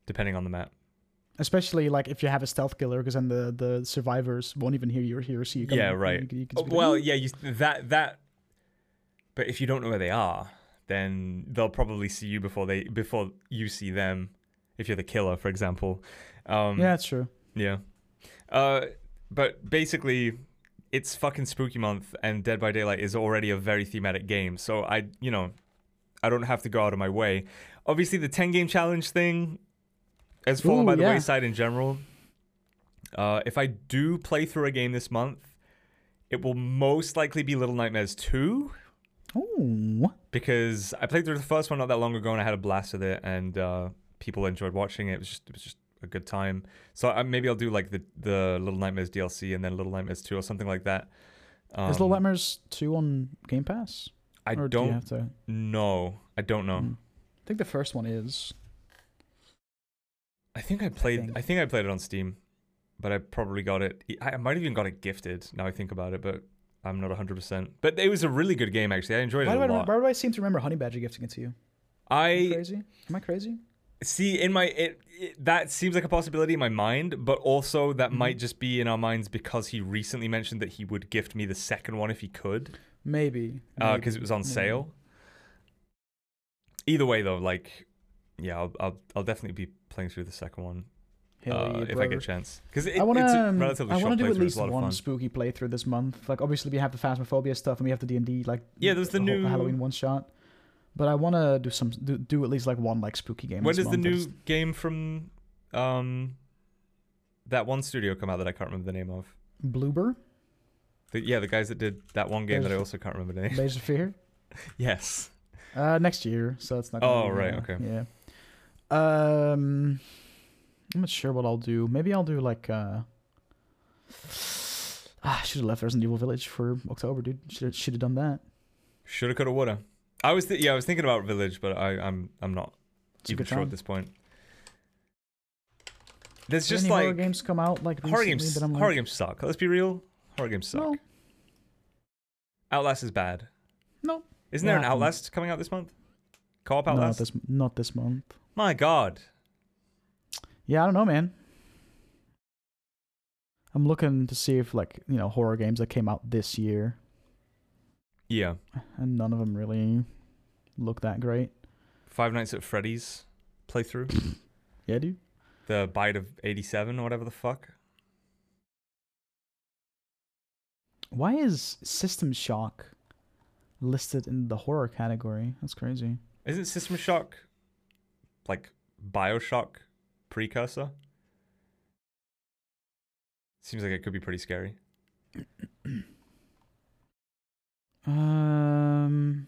depending on the map. Especially like if you have a stealth killer, because then the the survivors won't even hear you or hear or see you. Yeah, right. You, can- you can Oh, well, yeah, you, that that. But if you don't know where they are, then they'll probably see you before they before you see them. If you're the killer, for example. Um, yeah, it's true. Yeah. Uh, but basically, it's fucking spooky month, and Dead by Daylight is already a very thematic game. So I, you know, I don't have to go out of my way. Obviously, the 10 game challenge thing has fallen Ooh, by the yeah. wayside in general. Uh, if I do play through a game this month, it will most likely be Little Nightmares 2 Ooh. because I played through the first one not that long ago and I had a blast with it and uh, people enjoyed watching it. It was just it was just a good time. So maybe I'll do like the the Little Nightmares DLC and then Little Nightmares 2 or something like that. Um, Is Little Nightmares 2 on Game Pass? I or do don't have to? know. I don't know. Mm. I think the first one is. I think I played. I think. think. I played it on Steam, but I probably got it. I I might have even got it gifted. Now I think about it, but I'm not 100. percent But it was a really good game actually. I enjoyed it Why do, a I, lot. why do I seem to remember Honey Badger gifting it to you? Am I I crazy? Am I crazy? see in my it, it that seems like a possibility in my mind, but also that Mhm. might just be in our minds because he recently mentioned that he would gift me the second one if he could, Maybe. because maybe, Uh, it was on maybe. sale. Either way, though, like, yeah, I'll I'll, I'll definitely be playing through the second one uh, if I get a chance because it, I want it's a to. relatively I want to do at least a lot of one spooky playthrough this month. Like obviously we have the Phasmophobia stuff and we have the D and D like Yeah, there's the whole new- Halloween one shot. But I want to do some do, do at least like one like spooky game. When does the new just- game from um that one studio come out that I can't remember the name of? Bloober, The, yeah, the guys that did that one game that I also can't remember the name. Layers of Fear. yes. Uh, next year, so it's not. Oh, right, uh, okay. Yeah. Um, I'm not sure what I'll do. Maybe I'll do like. uh Ah, I should have left Resident Evil Village for October, dude. Should should have done that. Shoulda, coulda, woulda. I was th- yeah, I was thinking about Village, but I, I'm I'm not It's even sure time. at this point. There's just any horror games come out like horror games. that I'm horror like, games suck. Let's be real. Horror games suck. No, Outlast is bad. no, Isn't there an Outlast coming out this month? Co-op Outlast. this not this month. My God. Yeah, I don't know, man. I'm looking to see if like you know horror games that came out this year, Yeah. and none of them really look that great. Five Nights at Freddy's playthrough. Yeah, dude. the Bite of '87 or whatever the fuck. Why is System Shock listed in the horror category? That's crazy. Isn't System Shock like Bioshock precursor? Seems like it could be pretty scary. Um,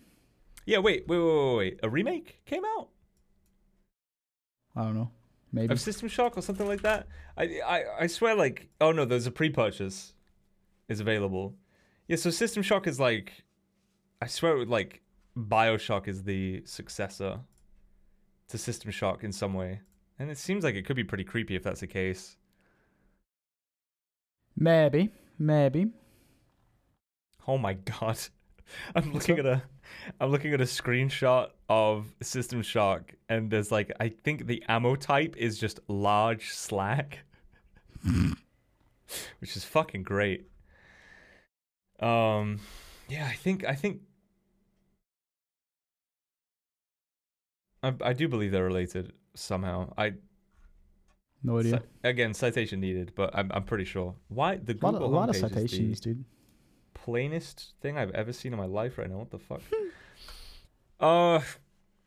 Yeah, wait, wait, wait, wait, wait. A remake came out I don't know. Maybe. of System Shock or something like that. I, I, I swear, like, oh no, there's a pre-purchase is available. Yeah, so System Shock is like, I swear, it would like Bioshock is the successor to System Shock in some way, and it seems like it could be pretty creepy if that's the case. Maybe. Maybe. Oh my god. I'm looking at a I'm looking at a screenshot of System Shock and there's like I think the ammo type is just large slack. Which is fucking great. Um yeah, I think I think I, I do believe they're related somehow. I No idea. again citation needed, but I'm I'm pretty sure. Why the a lot, Google of, a lot of homepage is the- citations, dude. plainest thing I've ever seen in my life right now. What the fuck? uh,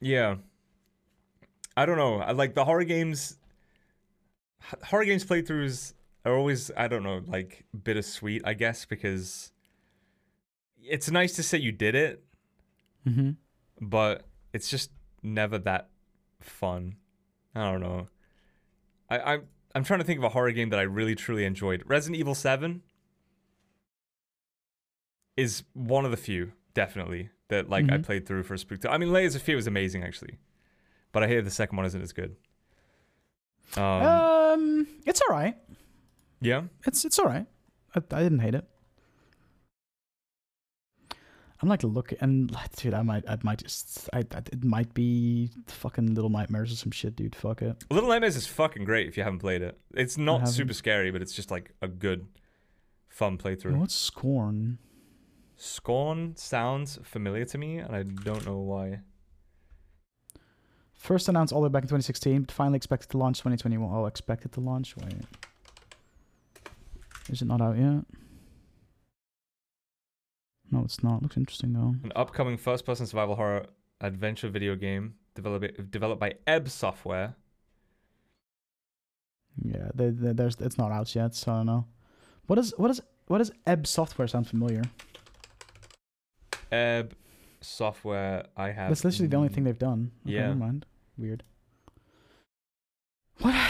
yeah. I don't know. I like the horror games. Horror games playthroughs are always I don't know like bittersweet I guess because it's nice to say you did it, Mm-hmm. but it's just never that fun. I don't know. I I'm I'm trying to think of a horror game that I really truly enjoyed. Resident Evil Seven is one of the few, definitely, that like I Mhm. played through for Spooktober. I mean, Layers of Fear was amazing actually, but I hear the second one isn't as good. Um, Um, it's all right. yeah, It's it's all right. I, I didn't hate it. I'm like look and dude, I might I might just I, I it might be fucking Little Nightmares or some shit, dude. Fuck it. Little Nightmares is fucking great if you haven't played it. It's not super scary, but it's just like a good, fun playthrough. What's Scorn? Scorn sounds familiar to me, and I don't know why. First announced all the way back in 2016, but finally expected to launch 2021. Oh, expected to launch. Wait, is it not out yet? No, it's not. Looks interesting though. An upcoming first-person survival horror adventure video game developed developed by Ebb Software. Yeah, they, they, there's it's not out yet, so I don't know. What is what is what does Ebb Software sound familiar? Ebb Software. I have. That's literally the only thing they've done. Okay, Yeah. never mind. Weird. What?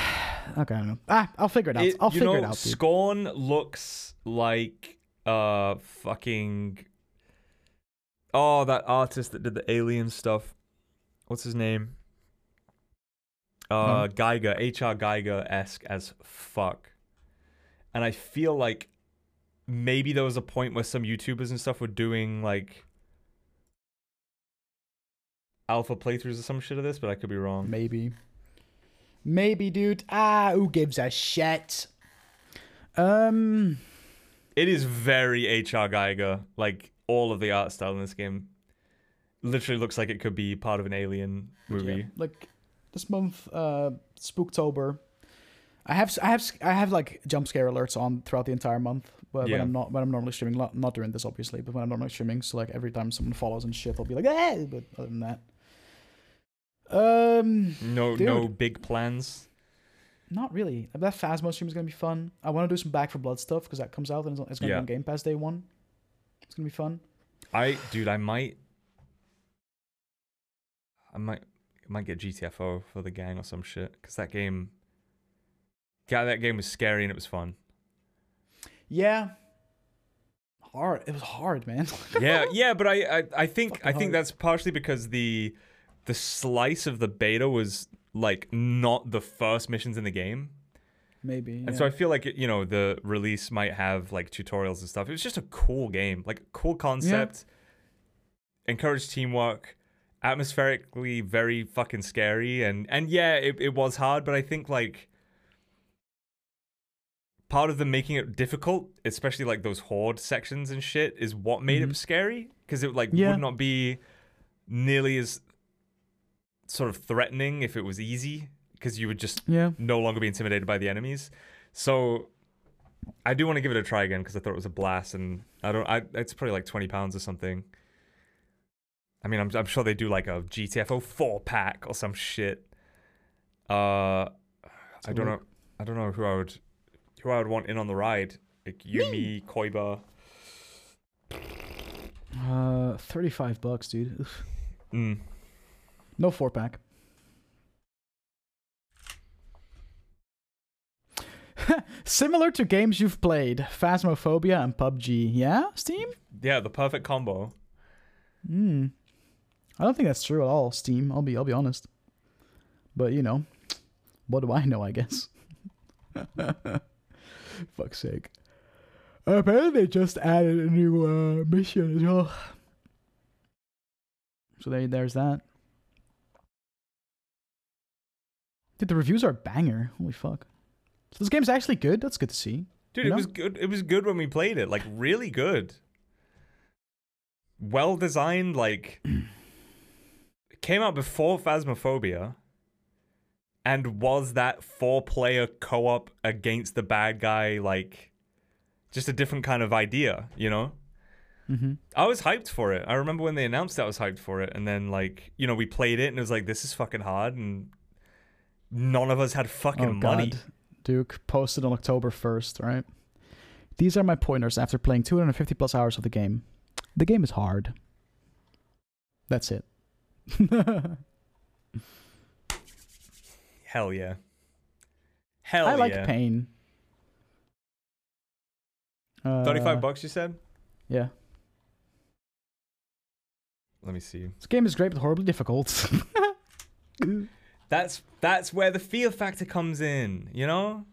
Okay, I don't know. Ah, I'll figure it out. It- I'll figure know, it out, dude. Scorn looks like uh fucking. Oh, that artist that did the alien stuff. What's his name? Uh. Geiger, H.R. Geiger esque as fuck. And I feel like maybe there was a point where some YouTubers and stuff were doing like alpha playthroughs or some shit of this, but I could be wrong. Maybe. Maybe, dude. Ah, who gives a shit? Um, It is very H.R. Geiger. Like all of the art style in this game, literally looks like it could be part of an Alien movie. yeah, like this month, uh, Spooktober. I have I have I have like jump scare alerts on throughout the entire month. But Yeah. when I'm not when I'm normally streaming, not, not during this obviously, but when I'm normally streaming, so like every time someone follows and shit, I'll be like, eh. But other than that, um, No, no big plans. not really. That Phasmo stream is gonna be fun. I want to do some Back 4 Blood stuff because that comes out and it's- it's gonna Yeah. be on Game Pass day one. It's gonna be fun. I dude, I might I might I might get GTFO for the gang or some shit cuz that game Yeah, that game was scary and it was fun. Yeah. Hard. It was hard, man. yeah, yeah, but I, I, I think Fucking I think hard. that's partially because the the slice of the beta was like not the first missions in the game, Maybe. and yeah. so I feel like you know the release might have like tutorials and stuff. It was just a cool game, like cool concept, encouraged teamwork, atmospherically very fucking scary, and and yeah, it, it was hard, but I think like part of them making it difficult, especially like those horde sections and shit, is what made Mhm. it scary because it like Yeah. would not be nearly as sort of threatening if it was easy because you would just yeah. no longer be intimidated by the enemies. So I do want to give it a try again because I thought it was a blast, and I don't. I it's probably like twenty pounds or something. I mean, I'm I'm sure they do like a GTFO four pack or some shit. Uh, I don't know. I don't know who I would who I would want in on the ride. Like Yumi, Koiba. Uh, thirty-five bucks, dude. Mm. No four pack. Similar to games you've played, Phasmophobia and PUBG. Yeah, Steam. Yeah, the perfect combo. Hmm. I don't think that's true at all. Steam. I'll be. I'll be honest. But you know, what do I know? I guess. Fuck's sake. Apparently, they just added a new uh, mission as well. So there, there's that. Dude, the reviews are a banger. Holy fuck. So this game's actually good. That's good to see. Dude, You it was good. It was good when we played it. Like really good. Well designed. Like it came out before Phasmophobia, and was that four-player co-op against the bad guy like just a different kind of idea? You know. Mm-hmm. I was hyped for it. I remember when they announced that I was hyped for it, and then like you know we played it and it was like this is fucking hard, and none of us had fucking Oh money. God, Duke posted on October first, right? These are my pointers after playing 250 plus hours of the game. The game is hard. That's it. Hell yeah. Hell yeah. I like pain. Uh, 35 bucks you said? Yeah, Let me see. this game is great but horribly difficult. That's that's where the fear factor comes in, you know?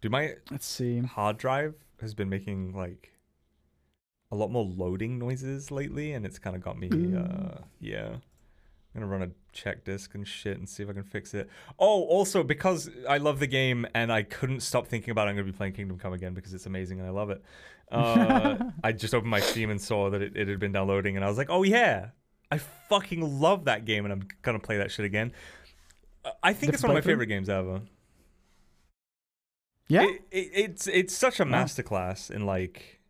Dude, my Let's see. hard drive has been making like a lot more loading noises lately and it's kind of got me uh yeah. I'm gonna run a check disk and shit and see if I can fix it. Oh, also because I love the game and I couldn't stop thinking about it, I'm gonna be playing Kingdom Come again because it's amazing and I love it. Uh, I just opened my Steam and saw that it, it had been downloading and I was like, oh yeah, I fucking love that game and I'm gonna play that shit again. I think it's one of my favorite games ever. Yeah, It, it, it's it's such a masterclass in like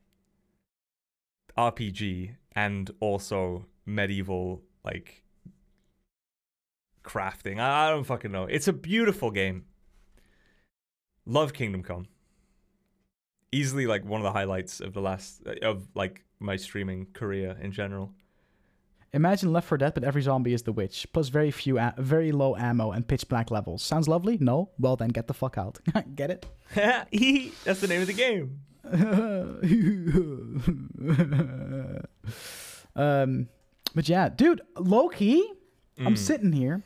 RPG and also medieval like crafting. I, I don't fucking know. It's a beautiful game. Love Kingdom Come. Easily like one of the highlights of the last of like my streaming career in general. Imagine Left 4 Dead, but every zombie is the witch, plus very few, very low ammo and pitch black levels. Sounds lovely? No? Well then, get the fuck out. get it? That's the name of the game. um, but yeah, dude, low key, I'm Mm. sitting here,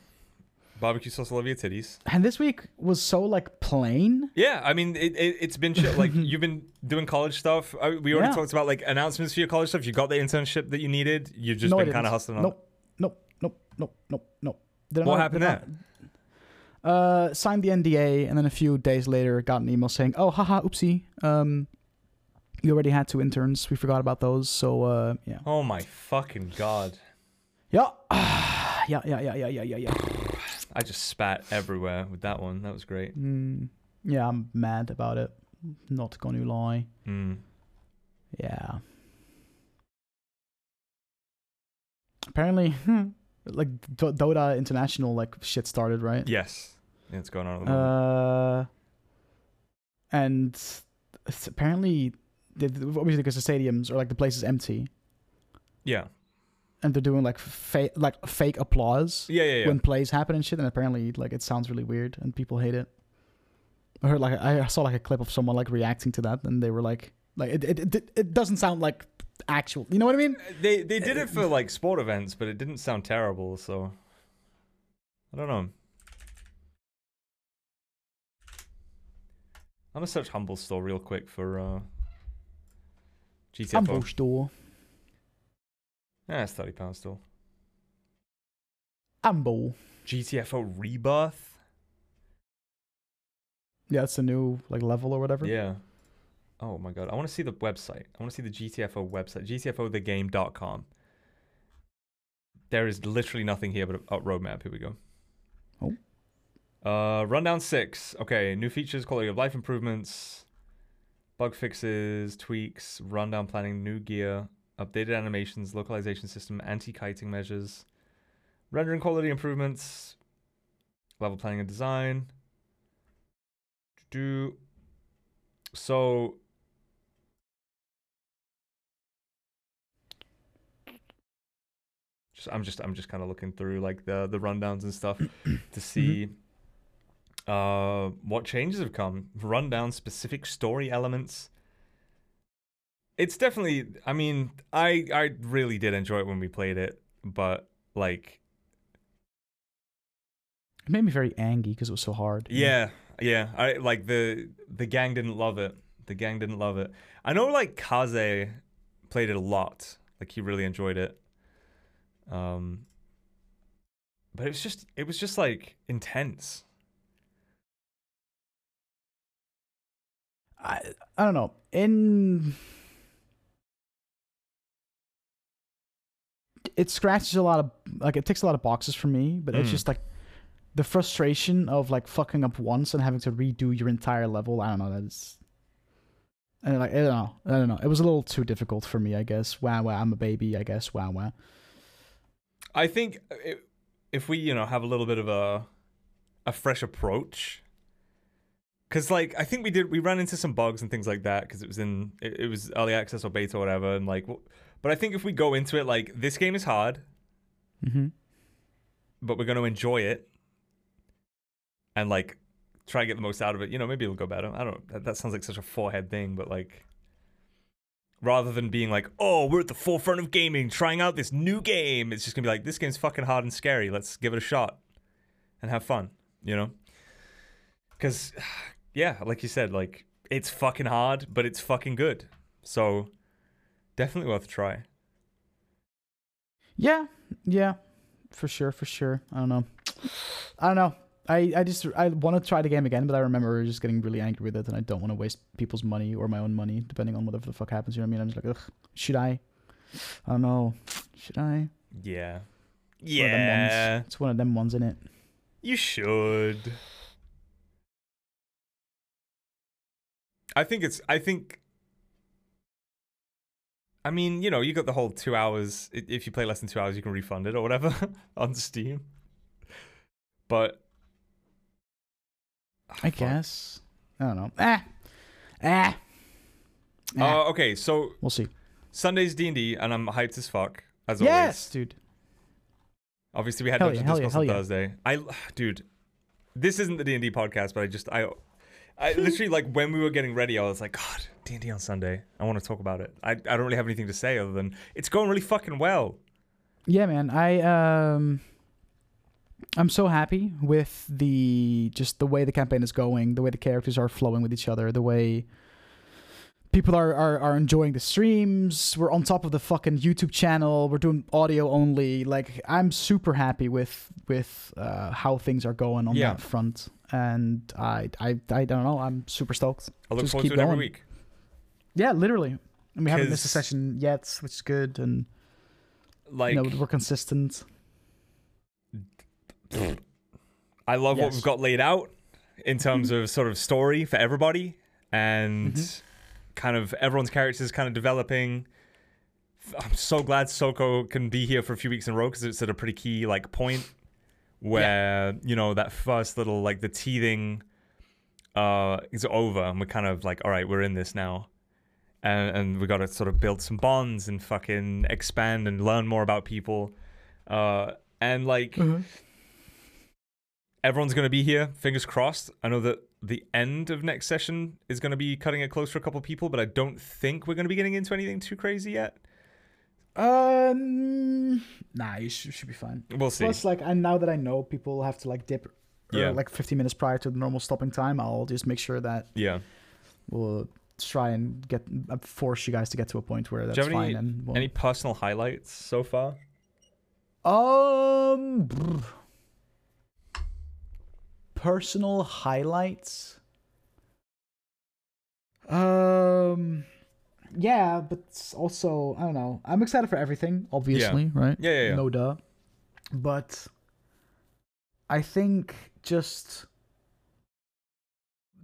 Barbecue sauce, love your titties. and this week was so like plain. Yeah, I mean, it, it, it's been shit. Like, you've been doing college stuff. I, we already Yeah. talked about, like, announcements for your college stuff. You got the internship that you needed. You've just no, been kind of hustling on. Nope, nope, nope, nope, nope, nope. What happened there? Uh, signed the NDA, and then a few days later, got an email saying, "Oh, haha, oopsie. Um, you already had two interns. We forgot about those. So, uh, yeah, Oh, my fucking God. yeah, yeah, yeah, yeah, yeah, yeah, yeah, yeah. I just spat everywhere with that one. That was great. Mm, yeah, I'm mad about it. Not gonna lie. Mm. Yeah. Apparently, like D- Dota International like shit started, right? Yes. Yeah, it's going on at the moment. Uh, and apparently, obviously, because the stadiums or like the place is empty, yeah. And they're doing like fake like fake applause Yeah, yeah, yeah. when plays happen and shit. And apparently, like it sounds really weird, and people hate it. I heard like I saw like a clip of someone like reacting to that, and they were like, like it it, it, it doesn't sound like actual. You know what I mean? They they did it for like sport events, but it didn't sound terrible, so I don't know. I'm gonna search Humble Store real quick for uh GTFO. Humble store. Yeah, it's thirty pounds still. Humble. GTFO Rebirth. Yeah, it's a new like level or whatever. Yeah. Oh my god, I want to see the website. I want to see the GTFO website. GTFOthegame.com. There is literally nothing here but a, a roadmap. Here we go. Oh. Uh, rundown six. Okay, new features, quality of life improvements, bug fixes, tweaks, rundown planning, new gear, updated animations, localization system, anti-kiting measures, rendering quality improvements, level planning and design. Do so. Just, I'm just I'm just kind of looking through like the the rundowns and stuff to see uh what changes have come. Rundown specific story elements. It's definitely. I mean, I I really did enjoy it when we played it, but like It made me very angry because it was so hard. Yeah, yeah. I like the the gang didn't love it. The gang didn't love it. I know like Kaze played it a lot. Like he really enjoyed it. Um but it was just it was just like intense. I I don't know. In it scratches a lot of like it takes a lot of boxes for me, but it's Mm. just like the frustration of like fucking up once and having to redo your entire level. I don't know. That's and like I don't know. I don't know. It was a little too difficult for me. I guess. Wow, wow. I'm a baby. I guess. Wow, wow. I think i if we, you know, have a little bit of a a fresh approach cuz like I think we did we ran into some bugs and things like that cuz it was in it, it was early access or beta or whatever and like but I think if we go into it like this game is hard Mm-hmm. but we're going to enjoy it and like try and get the most out of it. You know, maybe it'll go better. I don't. That, that sounds like such a forehead thing, but like, rather than being like, "Oh, we're at the forefront of gaming, trying out this new game," it's just gonna be like, "This game's fucking hard and scary. Let's give it a shot and have fun." You know? Because, yeah, like you said, like it's fucking hard, but it's fucking good. So, definitely worth a try. Yeah, yeah, for sure, for sure. I don't know. I don't know. I, I just I want to try the game again, but I remember just getting really angry with it, and I don't want to waste people's money or my own money, depending on whatever the fuck happens. You know what I mean? I'm just like, ugh, should I? I don't know. Should I? Yeah. It's one of them ones. Yeah. It's one of them ones in it. You should. I think it's. I think. I mean, you know, you got the whole two hours. If you play less than two hours, you can refund it or whatever on Steam. But I Fuck. guess. I don't know. Ah, ah. Uh, ah. okay, so we'll see. Sunday's D and D, and I'm hyped as fuck as Yes, always. dude. Obviously, we had Hell Dungeon yeah, hell yeah, on yeah. Thursday. I, dude, this isn't the D and D podcast, but I just I, I literally like when we were getting ready, I was like, God, D and D on Sunday. I want to talk about it. I I don't really have anything to say other than it's going really fucking well. Yeah, man. I um I'm so happy with the just the way the campaign is going, the way the characters are flowing with each other, the way people are, are, are enjoying the streams. We're on top of the fucking YouTube channel. We're doing audio only. Like I'm super happy with with uh, how things are going on Yeah. that front. And I, I I don't know. I'm super stoked. I look Just forward to keep it every going. week. Yeah, literally. And we haven't missed a session yet, which is good. And Like you know we're consistent. I love what we've got laid out in terms of sort of story for everybody and Mhm. kind of everyone's characters kind of developing. I'm so glad Soko can be here for a few weeks in a row because it's at a pretty key like point where you know that first little like the teething uh is over and we're kind of like all right we're in this now. And and we got to sort of build some bonds and fucking expand and learn more about people. Uh and like everyone's going to be here fingers crossed. I know that the end of next session is going to be cutting it close for a couple people but i don't think we're going to be getting into anything too crazy yet Um, nah, you should, should be fine. we'll see Plus, like, I now that I know people have to like dip, or, Yeah. like 15 minutes prior to the normal stopping time, I'll just make sure that yeah we'll try and get uh, force you guys to get to a point where that's you have any- fine. and we'll, any personal highlights so far um brr. personal highlights. Um, yeah, but also I don't know. I'm excited for everything, obviously, right? yeah yeah yeah No duh. But I think just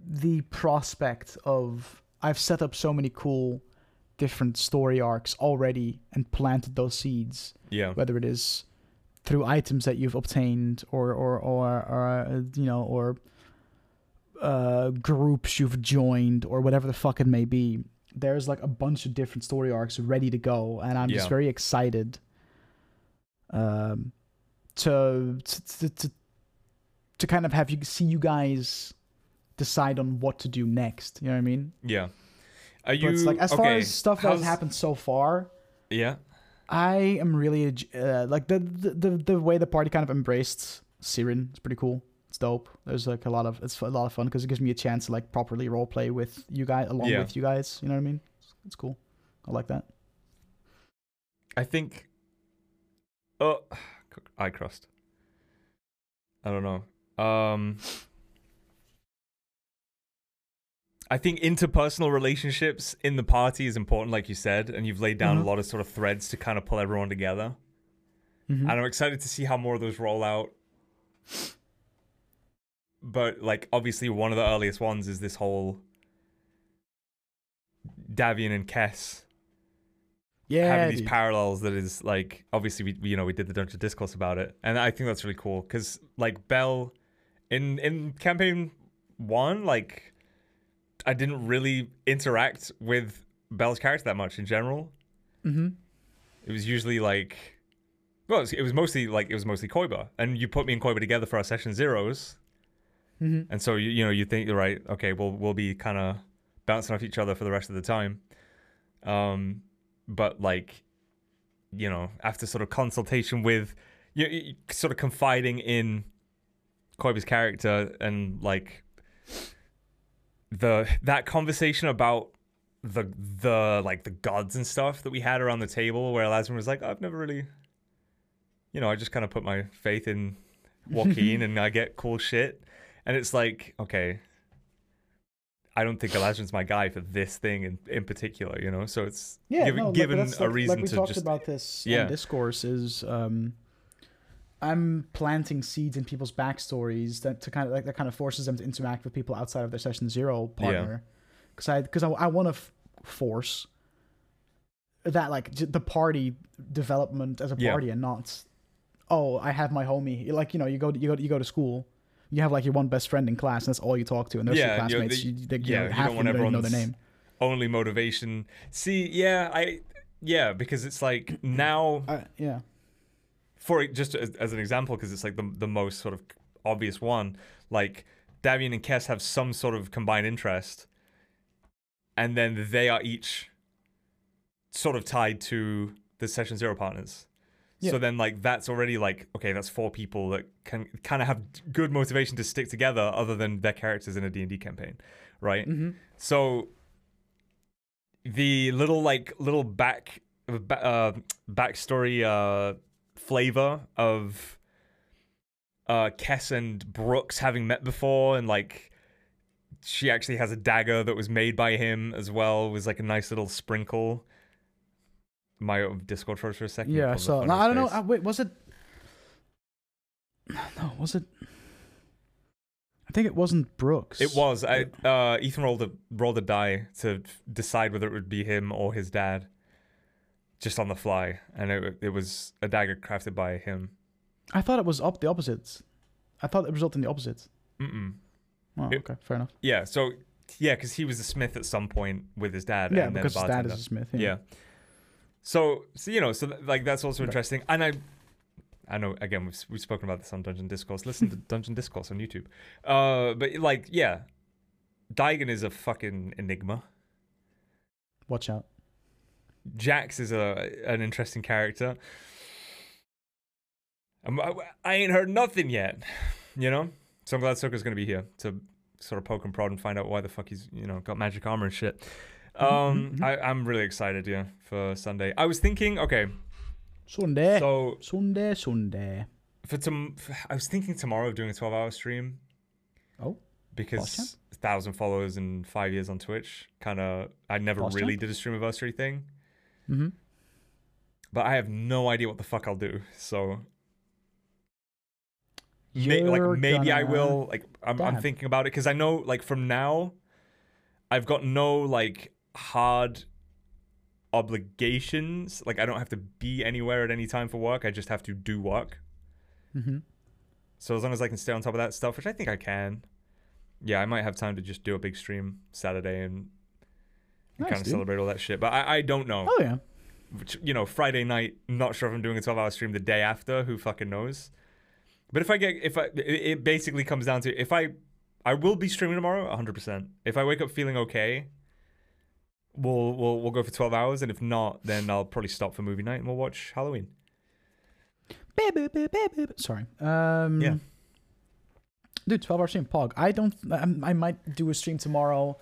the prospect of I've set up so many cool different story arcs already and planted those seeds, yeah whether it is through items that you've obtained or or or, or you know or uh groups you've joined or whatever the fuck it may be there's like a bunch of different story arcs ready to go and i'm just very excited um to to, to to to kind of have you see you guys decide on what to do next you know what i mean yeah are but you it's like as far okay, as stuff that has happened so far yeah I am really uh, like the, the the the way the party kind of embraced Siren. It's pretty cool. It's dope. There's like a lot of it's a lot of fun because it gives me a chance to like properly role play with you guys along Yeah. with you guys. You know what I mean? It's, it's cool. I like that. I think. Oh, eye crust. I don't know. Um, I think interpersonal relationships in the party is important, like you said, and you've laid down Mhm. a lot of sort of threads to kind of pull everyone together. Mhm. And I'm excited to see how more of those roll out. But like, obviously, one of the earliest ones is this whole Davian and Kess Yeah, having these dude. parallels that is like obviously we, you know we did the dungeon discourse about it and i think that's really cool because like bell in in campaign one like i didn't really interact with bell's character that much in general Mhm. it was usually like well it was, it was mostly like it was mostly koiba and you put me and koiba together for our session zeros Mhm. and so you you know you think you're right okay we'll we'll be kind of bouncing off each other for the rest of the time um but like you know after sort of consultation with you, you sort of confiding in Koiba's character and like the that conversation about the the like the gods and stuff that we had around the table where Lazarus was like I've never really you know I just kind of put my faith in Joaquin and I get cool shit and it's like okay I don't think Elijah's my guy for this thing in, in particular, you know. So it's Yeah, given, no, like, given that's a reason like we to talked just about this Yeah. discourse is um I'm planting seeds in people's backstories that to kind of like that kind of forces them to interact with people outside of their session zero partner. Because I because I, I want to f- force that like j- the party development as a Yeah. party and not oh I have my homie like you know you go to, you go to, you go to school you have like your one best friend in class and that's all you talk to and those Yeah, two you know, classmates the- you, they, you yeah, know, you don't want know their name. only motivation. See, yeah, I yeah, because it's like now Uh, yeah. for just as, as an example, because it's like the the most sort of obvious one. Like Davian and Kess have some sort of combined interest, and then they are each sort of tied to the session zero partners. Yeah. So then, like that's already like okay, that's four people that can kind of have good motivation to stick together, other than their characters in a D and D campaign, right? hmm So the little like little back uh, backstory uh, flavor of uh, Kess and Brooks having met before, and like she actually has a dagger that was made by him as well. Was like a nice little sprinkle. My Discord froze for a second. Yeah, the so no, I don't know. space. Uh, wait, was it? No, was it? I think it wasn't Brooks. It was. I uh, Ethan rolled a rolled a die to decide whether it would be him or his dad. just on the fly, and it it was a dagger crafted by him. I thought it was up the opposite. I thought it resulted in the opposite. Mm-mm. Oh, okay, fair enough. Yeah, so yeah, because he was a smith at some point with his dad. Yeah, and because then his dad is a smith. yeah. So, so you know, so th- like that's also interesting, and I, I know again we've we've spoken about this on Dungeon Discourse. Listen to Dungeon Discourse on YouTube. Uh, but like yeah, Daigen is a fucking enigma. Watch out. Jax is a an interesting character. I'm- I, I ain't heard nothing yet, you know. So I'm glad Soka's gonna be here to sort of poke and prod and find out why the fuck he's you know got magic armor and shit. Um, mhm. I, I'm really excited, yeah, for Sunday. I was thinking, okay, Sunday. so Sunday, Sunday. for tom- I was thinking tomorrow of doing a 12 hour stream. Oh, because a thousand followers in five years on Twitch, kind of, I never Boss really champ? did a stream anniversary thing. Mm-hmm. but I have no idea what the fuck I'll do. So may, like maybe I will. Like I'm, I'm thinking about it because I know like from now, I've got no like hard obligations. Like I don't have to be anywhere at any time for work. I just have to do work. Mm-hmm. So as long as I can stay on top of that stuff, which I think I can, yeah, I might have time to just do a big stream Saturday and, Nice, kind of dude. celebrate all that shit. But I, I don't know. Oh yeah. which you know friday night not sure if i'm doing a 12 hour stream the day after who fucking knows but if i get if i it, it basically comes down to if i i will be streaming tomorrow 100% if i wake up feeling okay we'll we'll we'll go for 12 hours and if not then i'll probably stop for movie night and we'll watch halloween. Sorry. Um, Yeah. Dude, 12 hour stream. Pog. I don't. I, I might do a stream tomorrow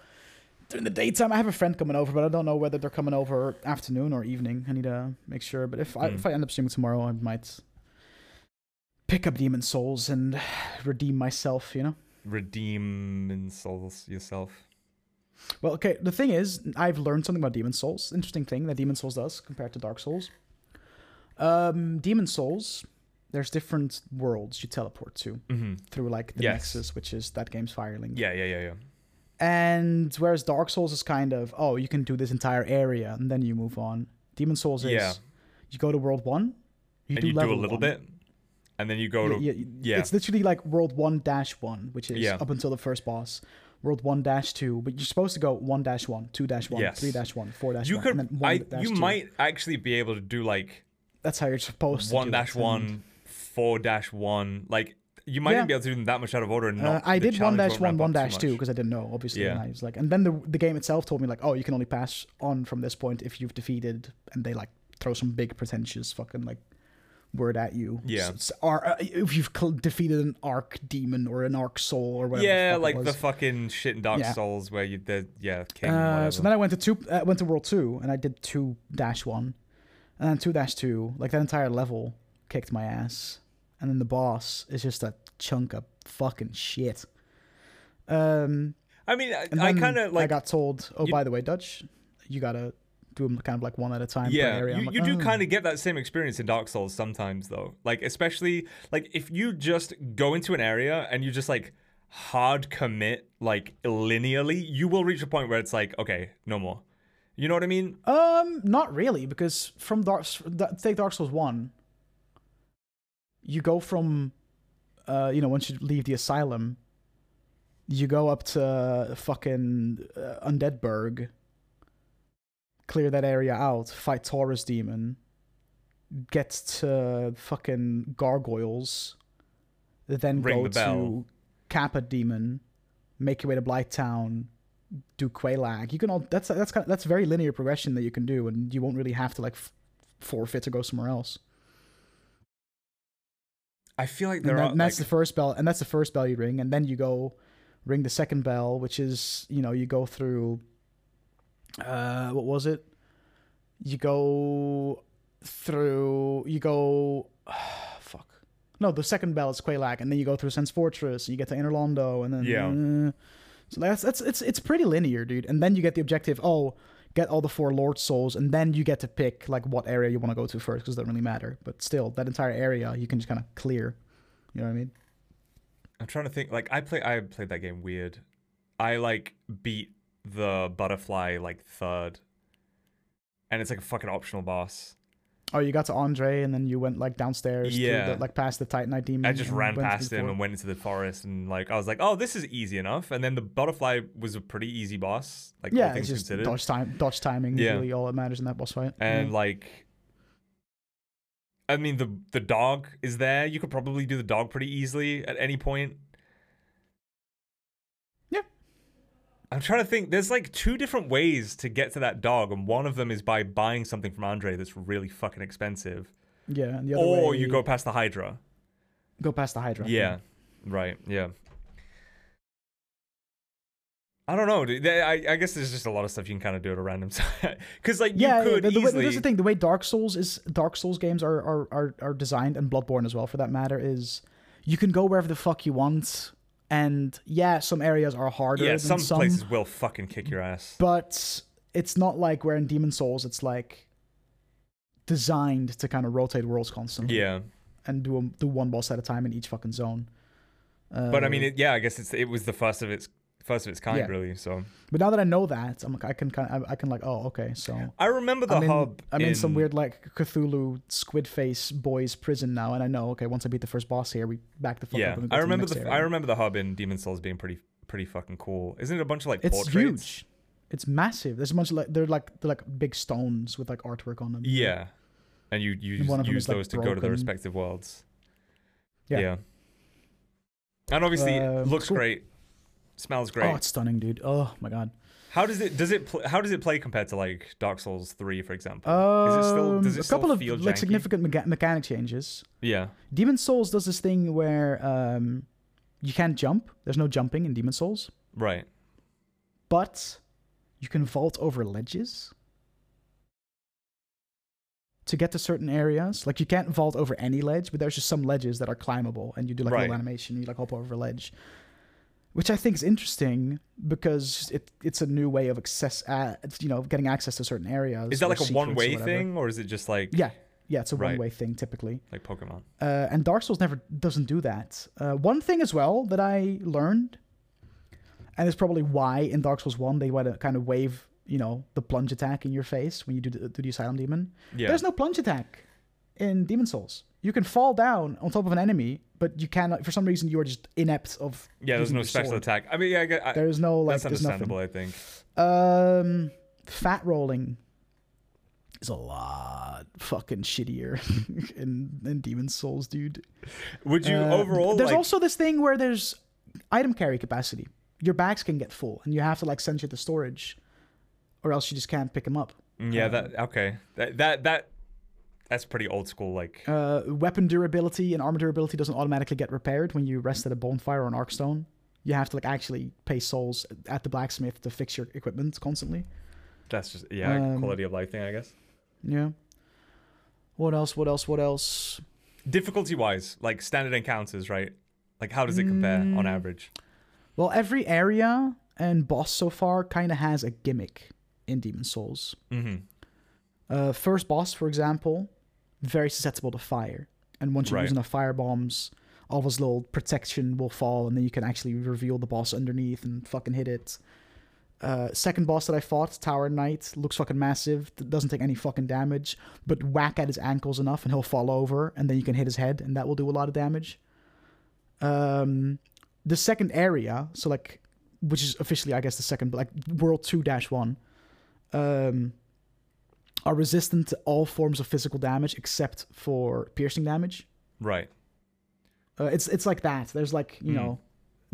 during the daytime. I have a friend coming over, but I don't know whether they're coming over afternoon or evening. I need to make sure. But if I Hmm. if I end up streaming tomorrow, I might pick up Demon's Souls and redeem myself. You know. redeem and souls yourself Well, okay. The thing is, I've learned something about Demon's Souls. Interesting thing that Demon's Souls does compared to Dark Souls. Um, Demon's Souls, there's different worlds you teleport to mm-hmm. through like the Yes. Nexus, which is that game's Firelink. yeah yeah yeah yeah And whereas Dark Souls is kind of, oh, you can do this entire area and then you move on. Demon's Souls is Yeah. you go to world one, you and do you do a little one. bit and then you go to Yeah, yeah, yeah. It's literally like world one dash one, which is Yeah. up until the first boss. World one dash two, but you're supposed to go one dash one, two dash one, three dash one, four dash you one, could and then one I you might actually be able to do like That's how you're supposed to. one do dash it, and, one, four dash one. Like you might Yeah. even be able to do them that much out of order. And Uh, I did one dash one, one dash two because I didn't know, obviously. Yeah. And I was like, and then the the game itself told me like, oh, you can only pass on from this point if you've defeated, and they like throw some big pretentious fucking like word at you. Yeah. S- or, uh, if you've cl- defeated an arc demon or an arc soul or whatever. Yeah, the like the fucking shit in Dark Yeah. Souls where you the yeah king. Uh, whatever. so then I went to two, uh, went to world two, and I did two dash one, and then two dash two. Like that entire level kicked my ass, and then the boss is just a chunk of fucking shit. Um, I mean, I, and I then kind of like I got told, oh, you- by the way, Dutch, you gotta do them kind of like one at a time. yeah, you, like, you do "Oh." kind of get that same experience in Dark Souls sometimes though. Like especially like if you just go into an area and you just like hard commit like linearly, you will reach a point where it's like okay, no more. You know what I mean? Um, not really, because from Dark take Dark Souls one, you go from, uh, you know, once you leave the asylum, you go up to fucking uh, Undead Burg, clear that area out, fight Taurus demon, get to fucking gargoyles, then Ring go the to Capra demon, make your way to Blighttown, do Quelaag. You can all that's that's kind of, that's very linear progression that you can do, and you won't really have to like f- forfeit to go somewhere else. I feel like And, there that- are and that's like, the first bell, and that's the first bell you ring, and then you go ring the second bell, which is you know you go through. Uh, what was it? You go through. You go. fuck. No, the second bell is Quelaag, and then you go through Sen's Fortress, and you get to Anor Londo, and then Yeah. uh, so that's that's it's it's pretty linear, dude. And then you get the objective. Oh, get all the four Lord Souls, and then you get to pick like what area you want to go to first, because it doesn't really matter. But still, that entire area you can just kind of clear. You know what I mean? I'm trying to think. Like I play, I played that game weird. I like beat the butterfly like third. and it's like a fucking optional boss. Oh, you got to Andre, and then you went like downstairs, Yeah. to the, like past the Titanite demon. I just ran past him and went into the forest, and like I was like, oh, this is easy enough. And then the butterfly was a pretty easy boss, like all yeah, things it's just considered. dodge time, dodge timing. Yeah. really all that matters in that boss fight. and Yeah. like I mean the the dog is there. You could probably do the dog pretty easily at any point. Yeah. I'm trying to think. There's like two different ways to get to that dog, and one of them is by buying something from Andre that's really fucking expensive, yeah, and the other or way, you go past the Hydra. go past the Hydra. Yeah, right. Yeah. I don't know. I, I guess there's just a lot of stuff you can kind of do at a random time. Because like yeah. you could the, the easily. the thing: the way Dark Souls is, Dark Souls games are, are are are designed, and Bloodborne as well, for that matter, is you can go wherever the fuck you want, and yeah, some areas are harder. yeah, than some, some places will fucking kick your ass. but it's not like where in Demon's Souls it's like designed to kind of rotate worlds constantly Yeah, and do a, do one boss at a time in each fucking zone. Uh, but I mean, it, yeah, I guess it's it was the first of its first of its kind, Yeah. really. So but now that I know that, I'm like, I can kind of, I can like, oh, okay, so I remember the I'm in, hub. I'm in, some weird like Cthulhu squid face boys prison now, and I know, okay, once I beat the first boss here, we back the fuck Yeah, up. Go I remember the, the, I remember the hub in Demon's Souls being pretty pretty fucking cool. Isn't it a bunch of like It's portraits? huge. It's massive. There's a bunch of like they're like they're like big stones with like artwork on them. Yeah, and you you And of use is, like, those to go to the respective worlds. Yeah. And obviously, Um, looks cool. great, smells great. Oh, it's stunning, dude. Oh my god. How does it does it pl- how does it play compared to like Dark Souls three, for example? Um, Is it still- does it a still couple of feel like janky? significant mecha- mechanic changes. yeah, Demon's Souls does this thing where um, you can't jump. There's no jumping in Demon's Souls, right. but you can vault over ledges to get to certain areas. Like you can't vault over any ledge, but there's just some ledges that are climbable, and you do like a little animation. You like hop over a ledge, which I think is interesting because it it's a new way of access. Uh, you know, getting access to certain areas. Is that like a one way thing, or is it just like Yeah, yeah, it's a Right. one way thing typically. like Pokemon? Uh, and Dark Souls never doesn't do that. Uh, one thing as well that I learned, and it's probably why in Dark Souls One they want to kind of wave, you know, the plunge attack in your face when you do the, do the Asylum Demon. Yeah, There's no plunge attack in Demon's Souls. You can fall down on top of an enemy, but you cannot. For some reason, you are just inept of. yeah. There's no special sword. attack. I mean, yeah, I, I, There is no like. that's There's understandable. I think. Um, fat rolling is a lot fucking shittier in in Demon's Souls, dude. Would you Uh, overall? There's like, also this thing where there's item carry capacity. Your bags can get full, and you have to like send shit to storage, or else you just can't pick them up. Yeah, Um, that okay. That that that that's pretty old school. Like Uh, weapon durability and armor durability doesn't automatically get repaired when you rest at a bonfire or an archstone. You have to like actually pay souls at the blacksmith to fix your equipment constantly. that's just yeah, um, quality of life thing, I guess. Yeah. What else? What else? What else? Difficulty wise, like standard encounters, right? Like how does it compare on Mm. average? Well, every area and boss so far kind of has a gimmick in Demon's Souls. Mm-hmm. Uh, first boss, for example, very susceptible to fire, and once you're Right. using the fire bombs, all of his little protection will fall, and then you can actually reveal the boss underneath and fucking hit it. Uh, second boss that I fought, Tower Knight, looks fucking massive. Doesn't take any fucking damage, but whack at his ankles enough, and he'll fall over, and then you can hit his head, and that will do a lot of damage. Um, the second area, so like, which is officially, I guess, the second, like World Two Dash One, um, are resistant to all forms of physical damage except for piercing damage. Right. Uh, it's it's like that. There's like you Mm. know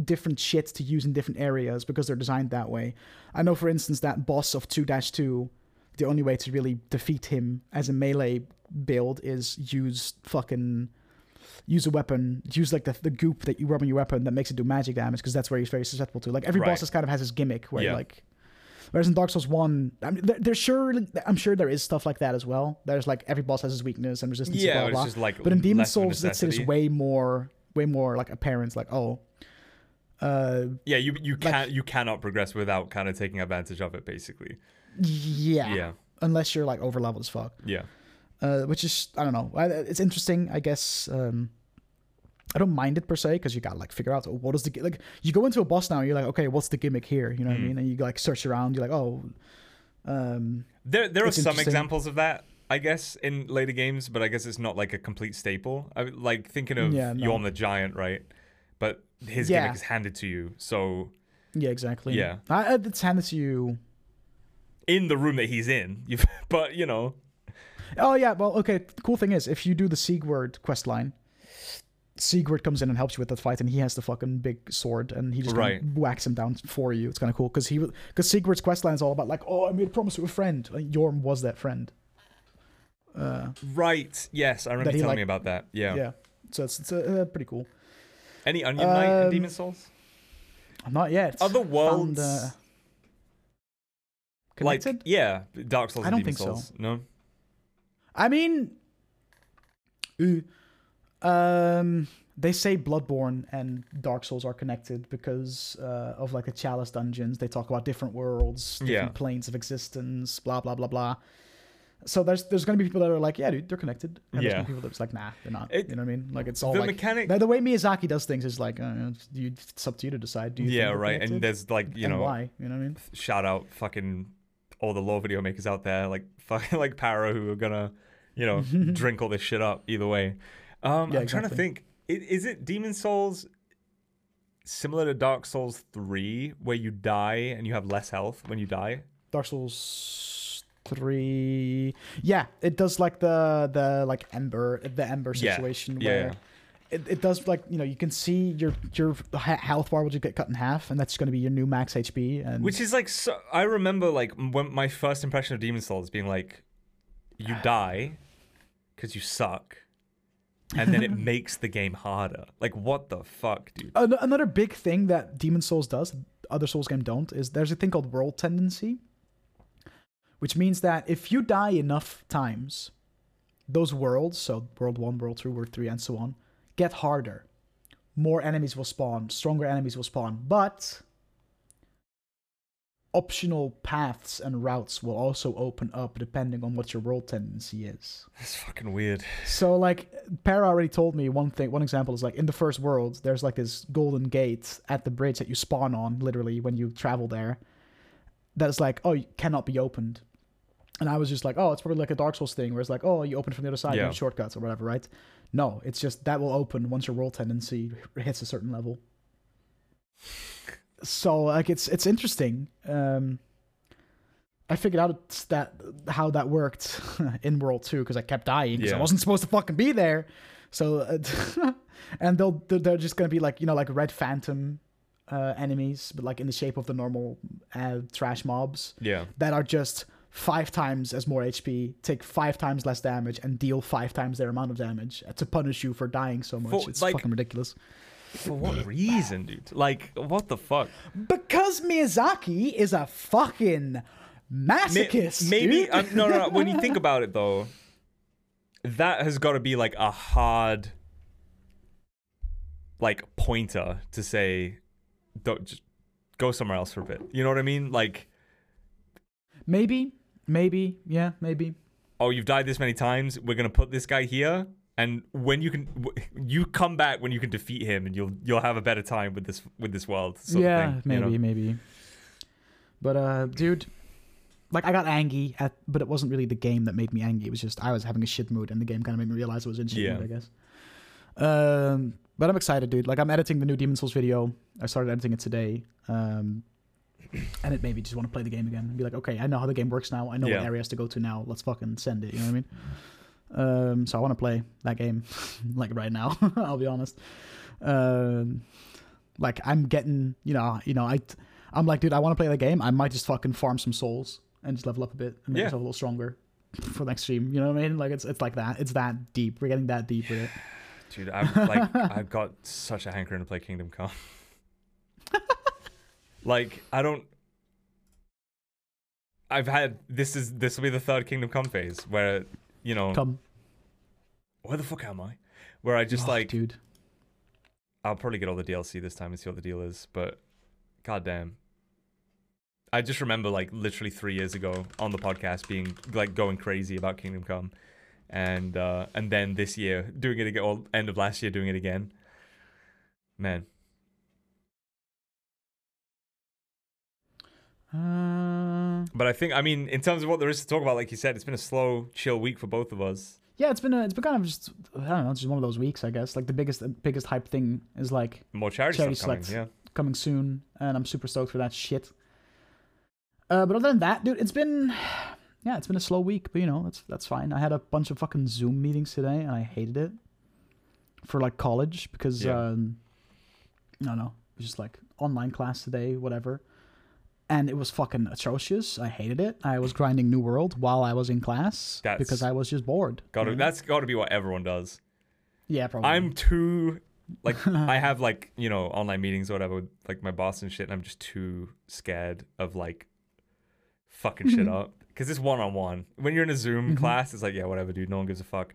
different shit to use in different areas because they're designed that way. I know, for instance, that boss of two dash two, the only way to really defeat him as a melee build is use fucking use a weapon, use like the, the goop that you rub on your weapon that makes it do magic damage because that's where he's very susceptible to. Like every Right. boss just kind of has his gimmick where Yeah. like. Whereas in Dark Souls One, I mean, there, there's surely, I'm sure there is stuff like that as well. There's like every boss has his weakness and resistance. Yeah, blah, it's blah, just like but in Demon less of a Souls, it's, it's way more, way more like apparent. Like, oh, uh, Yeah, you you like- can't you cannot progress without kind of taking advantage of it, basically. yeah, Yeah, unless you're like over leveled as fuck. yeah, Uh, which is I don't know. It's interesting, I guess. Um, I don't mind it per se because you got to like figure out oh, what is the like. You go into a boss now, you're like, okay, what's the gimmick here? You know what I Mm. mean? And you like search around. You're like, oh, Um, There, there are some examples of that, I guess, in later games, but I guess it's not like a complete staple. I, like thinking of Yeah, no. Yorm the Giant, right? But his Yeah. gimmick is handed to you, so yeah, exactly. Yeah. I, it's handed to you. in the room that he's in, you but you know, Oh yeah, well, okay. The cool thing is, if you do the Siegward quest line, Siegward comes in and helps you with that fight, and he has the fucking big sword, and he just Right. whacks him down for you. It's kind of cool because he because Siegward's quest line is all about like, oh, I made a promise to a friend. Like, Yorm was that friend. Uh, right? Yes, I remember telling like- me about that. Yeah. yeah. So it's it's uh, uh, pretty cool. Any Onion Knight in Um, Demon's Souls? Not yet. Other Found, worlds, uh, like connected? yeah, Dark Souls. I don't Demon think so. No. I mean, uh, um, they say Bloodborne and Dark Souls are connected because uh, of like the Chalice dungeons. They talk about different worlds, different Yeah. planes of existence, blah blah blah blah. So there's there's gonna be people that are like, yeah, dude, they're connected, and there's Yeah. gonna be people that's like, nah, they're not. It- you know what I mean? Like it's all the like mechanic. the, the way Miyazaki does things is like, uh, you, it's up to you to decide. Do you? yeah, right. connected? And there's like you And know, why? You know what I mean? shout out fucking all the law video makers out there, like fucking like Para, who are gonna, you know, drink all this shit up either way. Um, Yeah, I'm trying to think. Is it Demon's Souls similar to Dark Souls three, where you die and you have less health when you die? Dark Souls three. Yeah, it does like the the like ember the ember situation yeah, where yeah. It, it does like you know you can see your your he- health bar will just get cut in half and that's going to be your new max HP and Which is like so. I remember like when my first impression of Demon's Souls being like, you die because you suck, and then it makes the game harder. Like what the fuck, dude? An- another big thing that Demon's Souls does, other Souls game don't, is there's a thing called world tendency, which means that if you die enough times, those worlds, so world one, world two, world three, and so on, get harder. More enemies will spawn, stronger enemies will spawn, but optional paths and routes will also open up depending on what your world tendency is. That's fucking weird. So like Para already told me one thing one example is like in the first world there's like this golden gate at the bridge that you spawn on literally when you travel there that is like oh you cannot be opened. And I was just like, oh, it's probably like a Dark Souls thing where it's like, oh, you open from the other side, you Yeah. have shortcuts or whatever, right? No, it's just that will open once your world tendency hits a certain level. So like it's it's interesting. Um I figured out that how that worked in World Two because I kept dying because I wasn't supposed to fucking be there. So, uh, and they'll they're- they're just gonna be like you know like red phantom uh, enemies, but like in the shape of the normal uh, trash mobs Yeah. that are just five times as more HP, take five times less damage, and deal five times their amount of damage to punish you for dying so much. For, it's like- fucking ridiculous. For what reason, dude? Like what the fuck? Because Miyazaki is a fucking May- masochist. Maybe um, no, no, no. When you think about it, though, that has got to be like a hard, like pointer to say, don't just go somewhere else for a bit. You know what I mean? Like, maybe, maybe, yeah, maybe. oh, you've died this many times. We're gonna put this guy here, and when you can, you come back when you can defeat him, and you'll you'll have a better time with this with this world. Sort of yeah, thing, you maybe, know? maybe. But uh, dude, like I got angry at, but it wasn't really the game that made me angry. It was just I was having a shit mood, and the game kind of made me realize it was in shit Yeah. mood. I guess. Um, but I'm excited, dude. Like I'm editing the new Demon's Souls video. I started editing it today. Um, and it made me just want to play the game again and be like, okay, I know how the game works now. I know Yeah. what areas to go to now. Let's fucking send it. You know what I mean? Um, so I want to play that game, like right now. I'll be honest. Um, like I'm getting, you know, you know, I, I'm like, dude, I want to play the game. I might just fucking farm some souls and just level up a bit and make Yeah. myself a little stronger for next stream. You know what I mean? Like it's it's like that. It's that deep. We're getting that deep with it. Dude, I've like I've got such a hankering to play Kingdom Come. like I don't. I've had this is this will be the third Kingdom Come phase where you know Come, where the fuck am I? Where I just Oh, like dude. I'll probably get all the DLC this time and see what the deal is, but goddamn. I just remember like literally three years ago on the podcast being like going crazy about Kingdom Come, and uh, and then this year doing it again, or end of last year doing it again. Man, Uh, But I think, I mean, in terms of what there is to talk about, like you said, it's been a slow, chill week for both of us. Yeah, it's been a, it's been kind of just I don't know, it's just one of those weeks, I guess. Like the biggest the biggest hype thing is like More charity, Charity coming. Yeah. coming soon, and I'm super stoked for that shit. Uh, but other than that, dude, it's been yeah, it's been a slow week, but you know that's that's fine. I had a bunch of fucking Zoom meetings today, and I hated it for like college because Yeah. um, I don't know, it was just like online class today, whatever. And it was fucking atrocious. I hated it. I was grinding New World while I was in class That's- because I was just bored. Got to? That's got to be what everyone does. yeah, probably. I'm too like I have like you know online meetings or whatever with like my boss and shit, and I'm just too scared of like fucking shit Mhm. up because it's one on one. When you're in a Zoom Mhm. class, it's like yeah, whatever, dude. No one gives a fuck.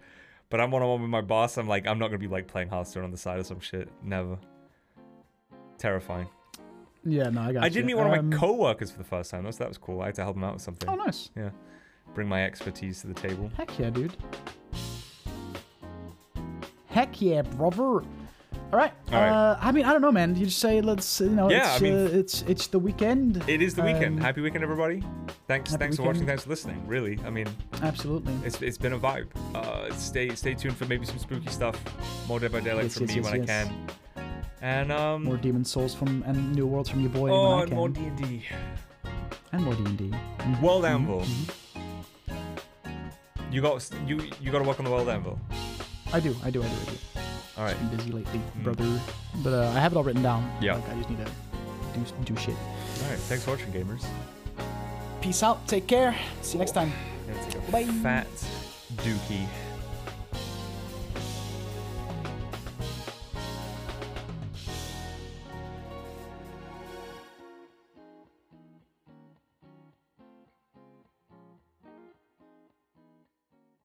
But I'm one on one with my boss. I'm like I'm not gonna be like playing Hearthstone on the side or some shit. Never. Terrifying. Yeah, no, I got. I did you. meet one of Um, my coworkers for the first time. though, So that was cool. I had to help him out with something. Oh, nice. Yeah, bring my expertise to the table. Heck yeah, dude. Heck yeah, brother. All right. All right. Uh, I mean, I don't know, man. You just say let's, you know, Yeah, it's, I mean- uh, it's it's the weekend. It is the weekend. Um, Happy weekend, everybody. Thanks, thanks for watching. Thanks for listening. Really, I mean, Absolutely. it's it's been a vibe. Uh, stay stay tuned for maybe some spooky stuff. More Dead by Daylight Yes, from yes, me yes, when. I can. And um, More Demon's Souls from and New Worlds from your boy. oh, and more D and D. and more D and D. World Anvil. Mm-hmm. You got you you got to work on the World Anvil. I do, I do, I do, I do. All right. Been busy lately, Mm. brother. But uh, I have it all written down. Yeah. Like, I just need to do do shit. All right. Thanks for watching, gamers. Peace out. Take care. See you next time. Let's take a Bye. fat dookie.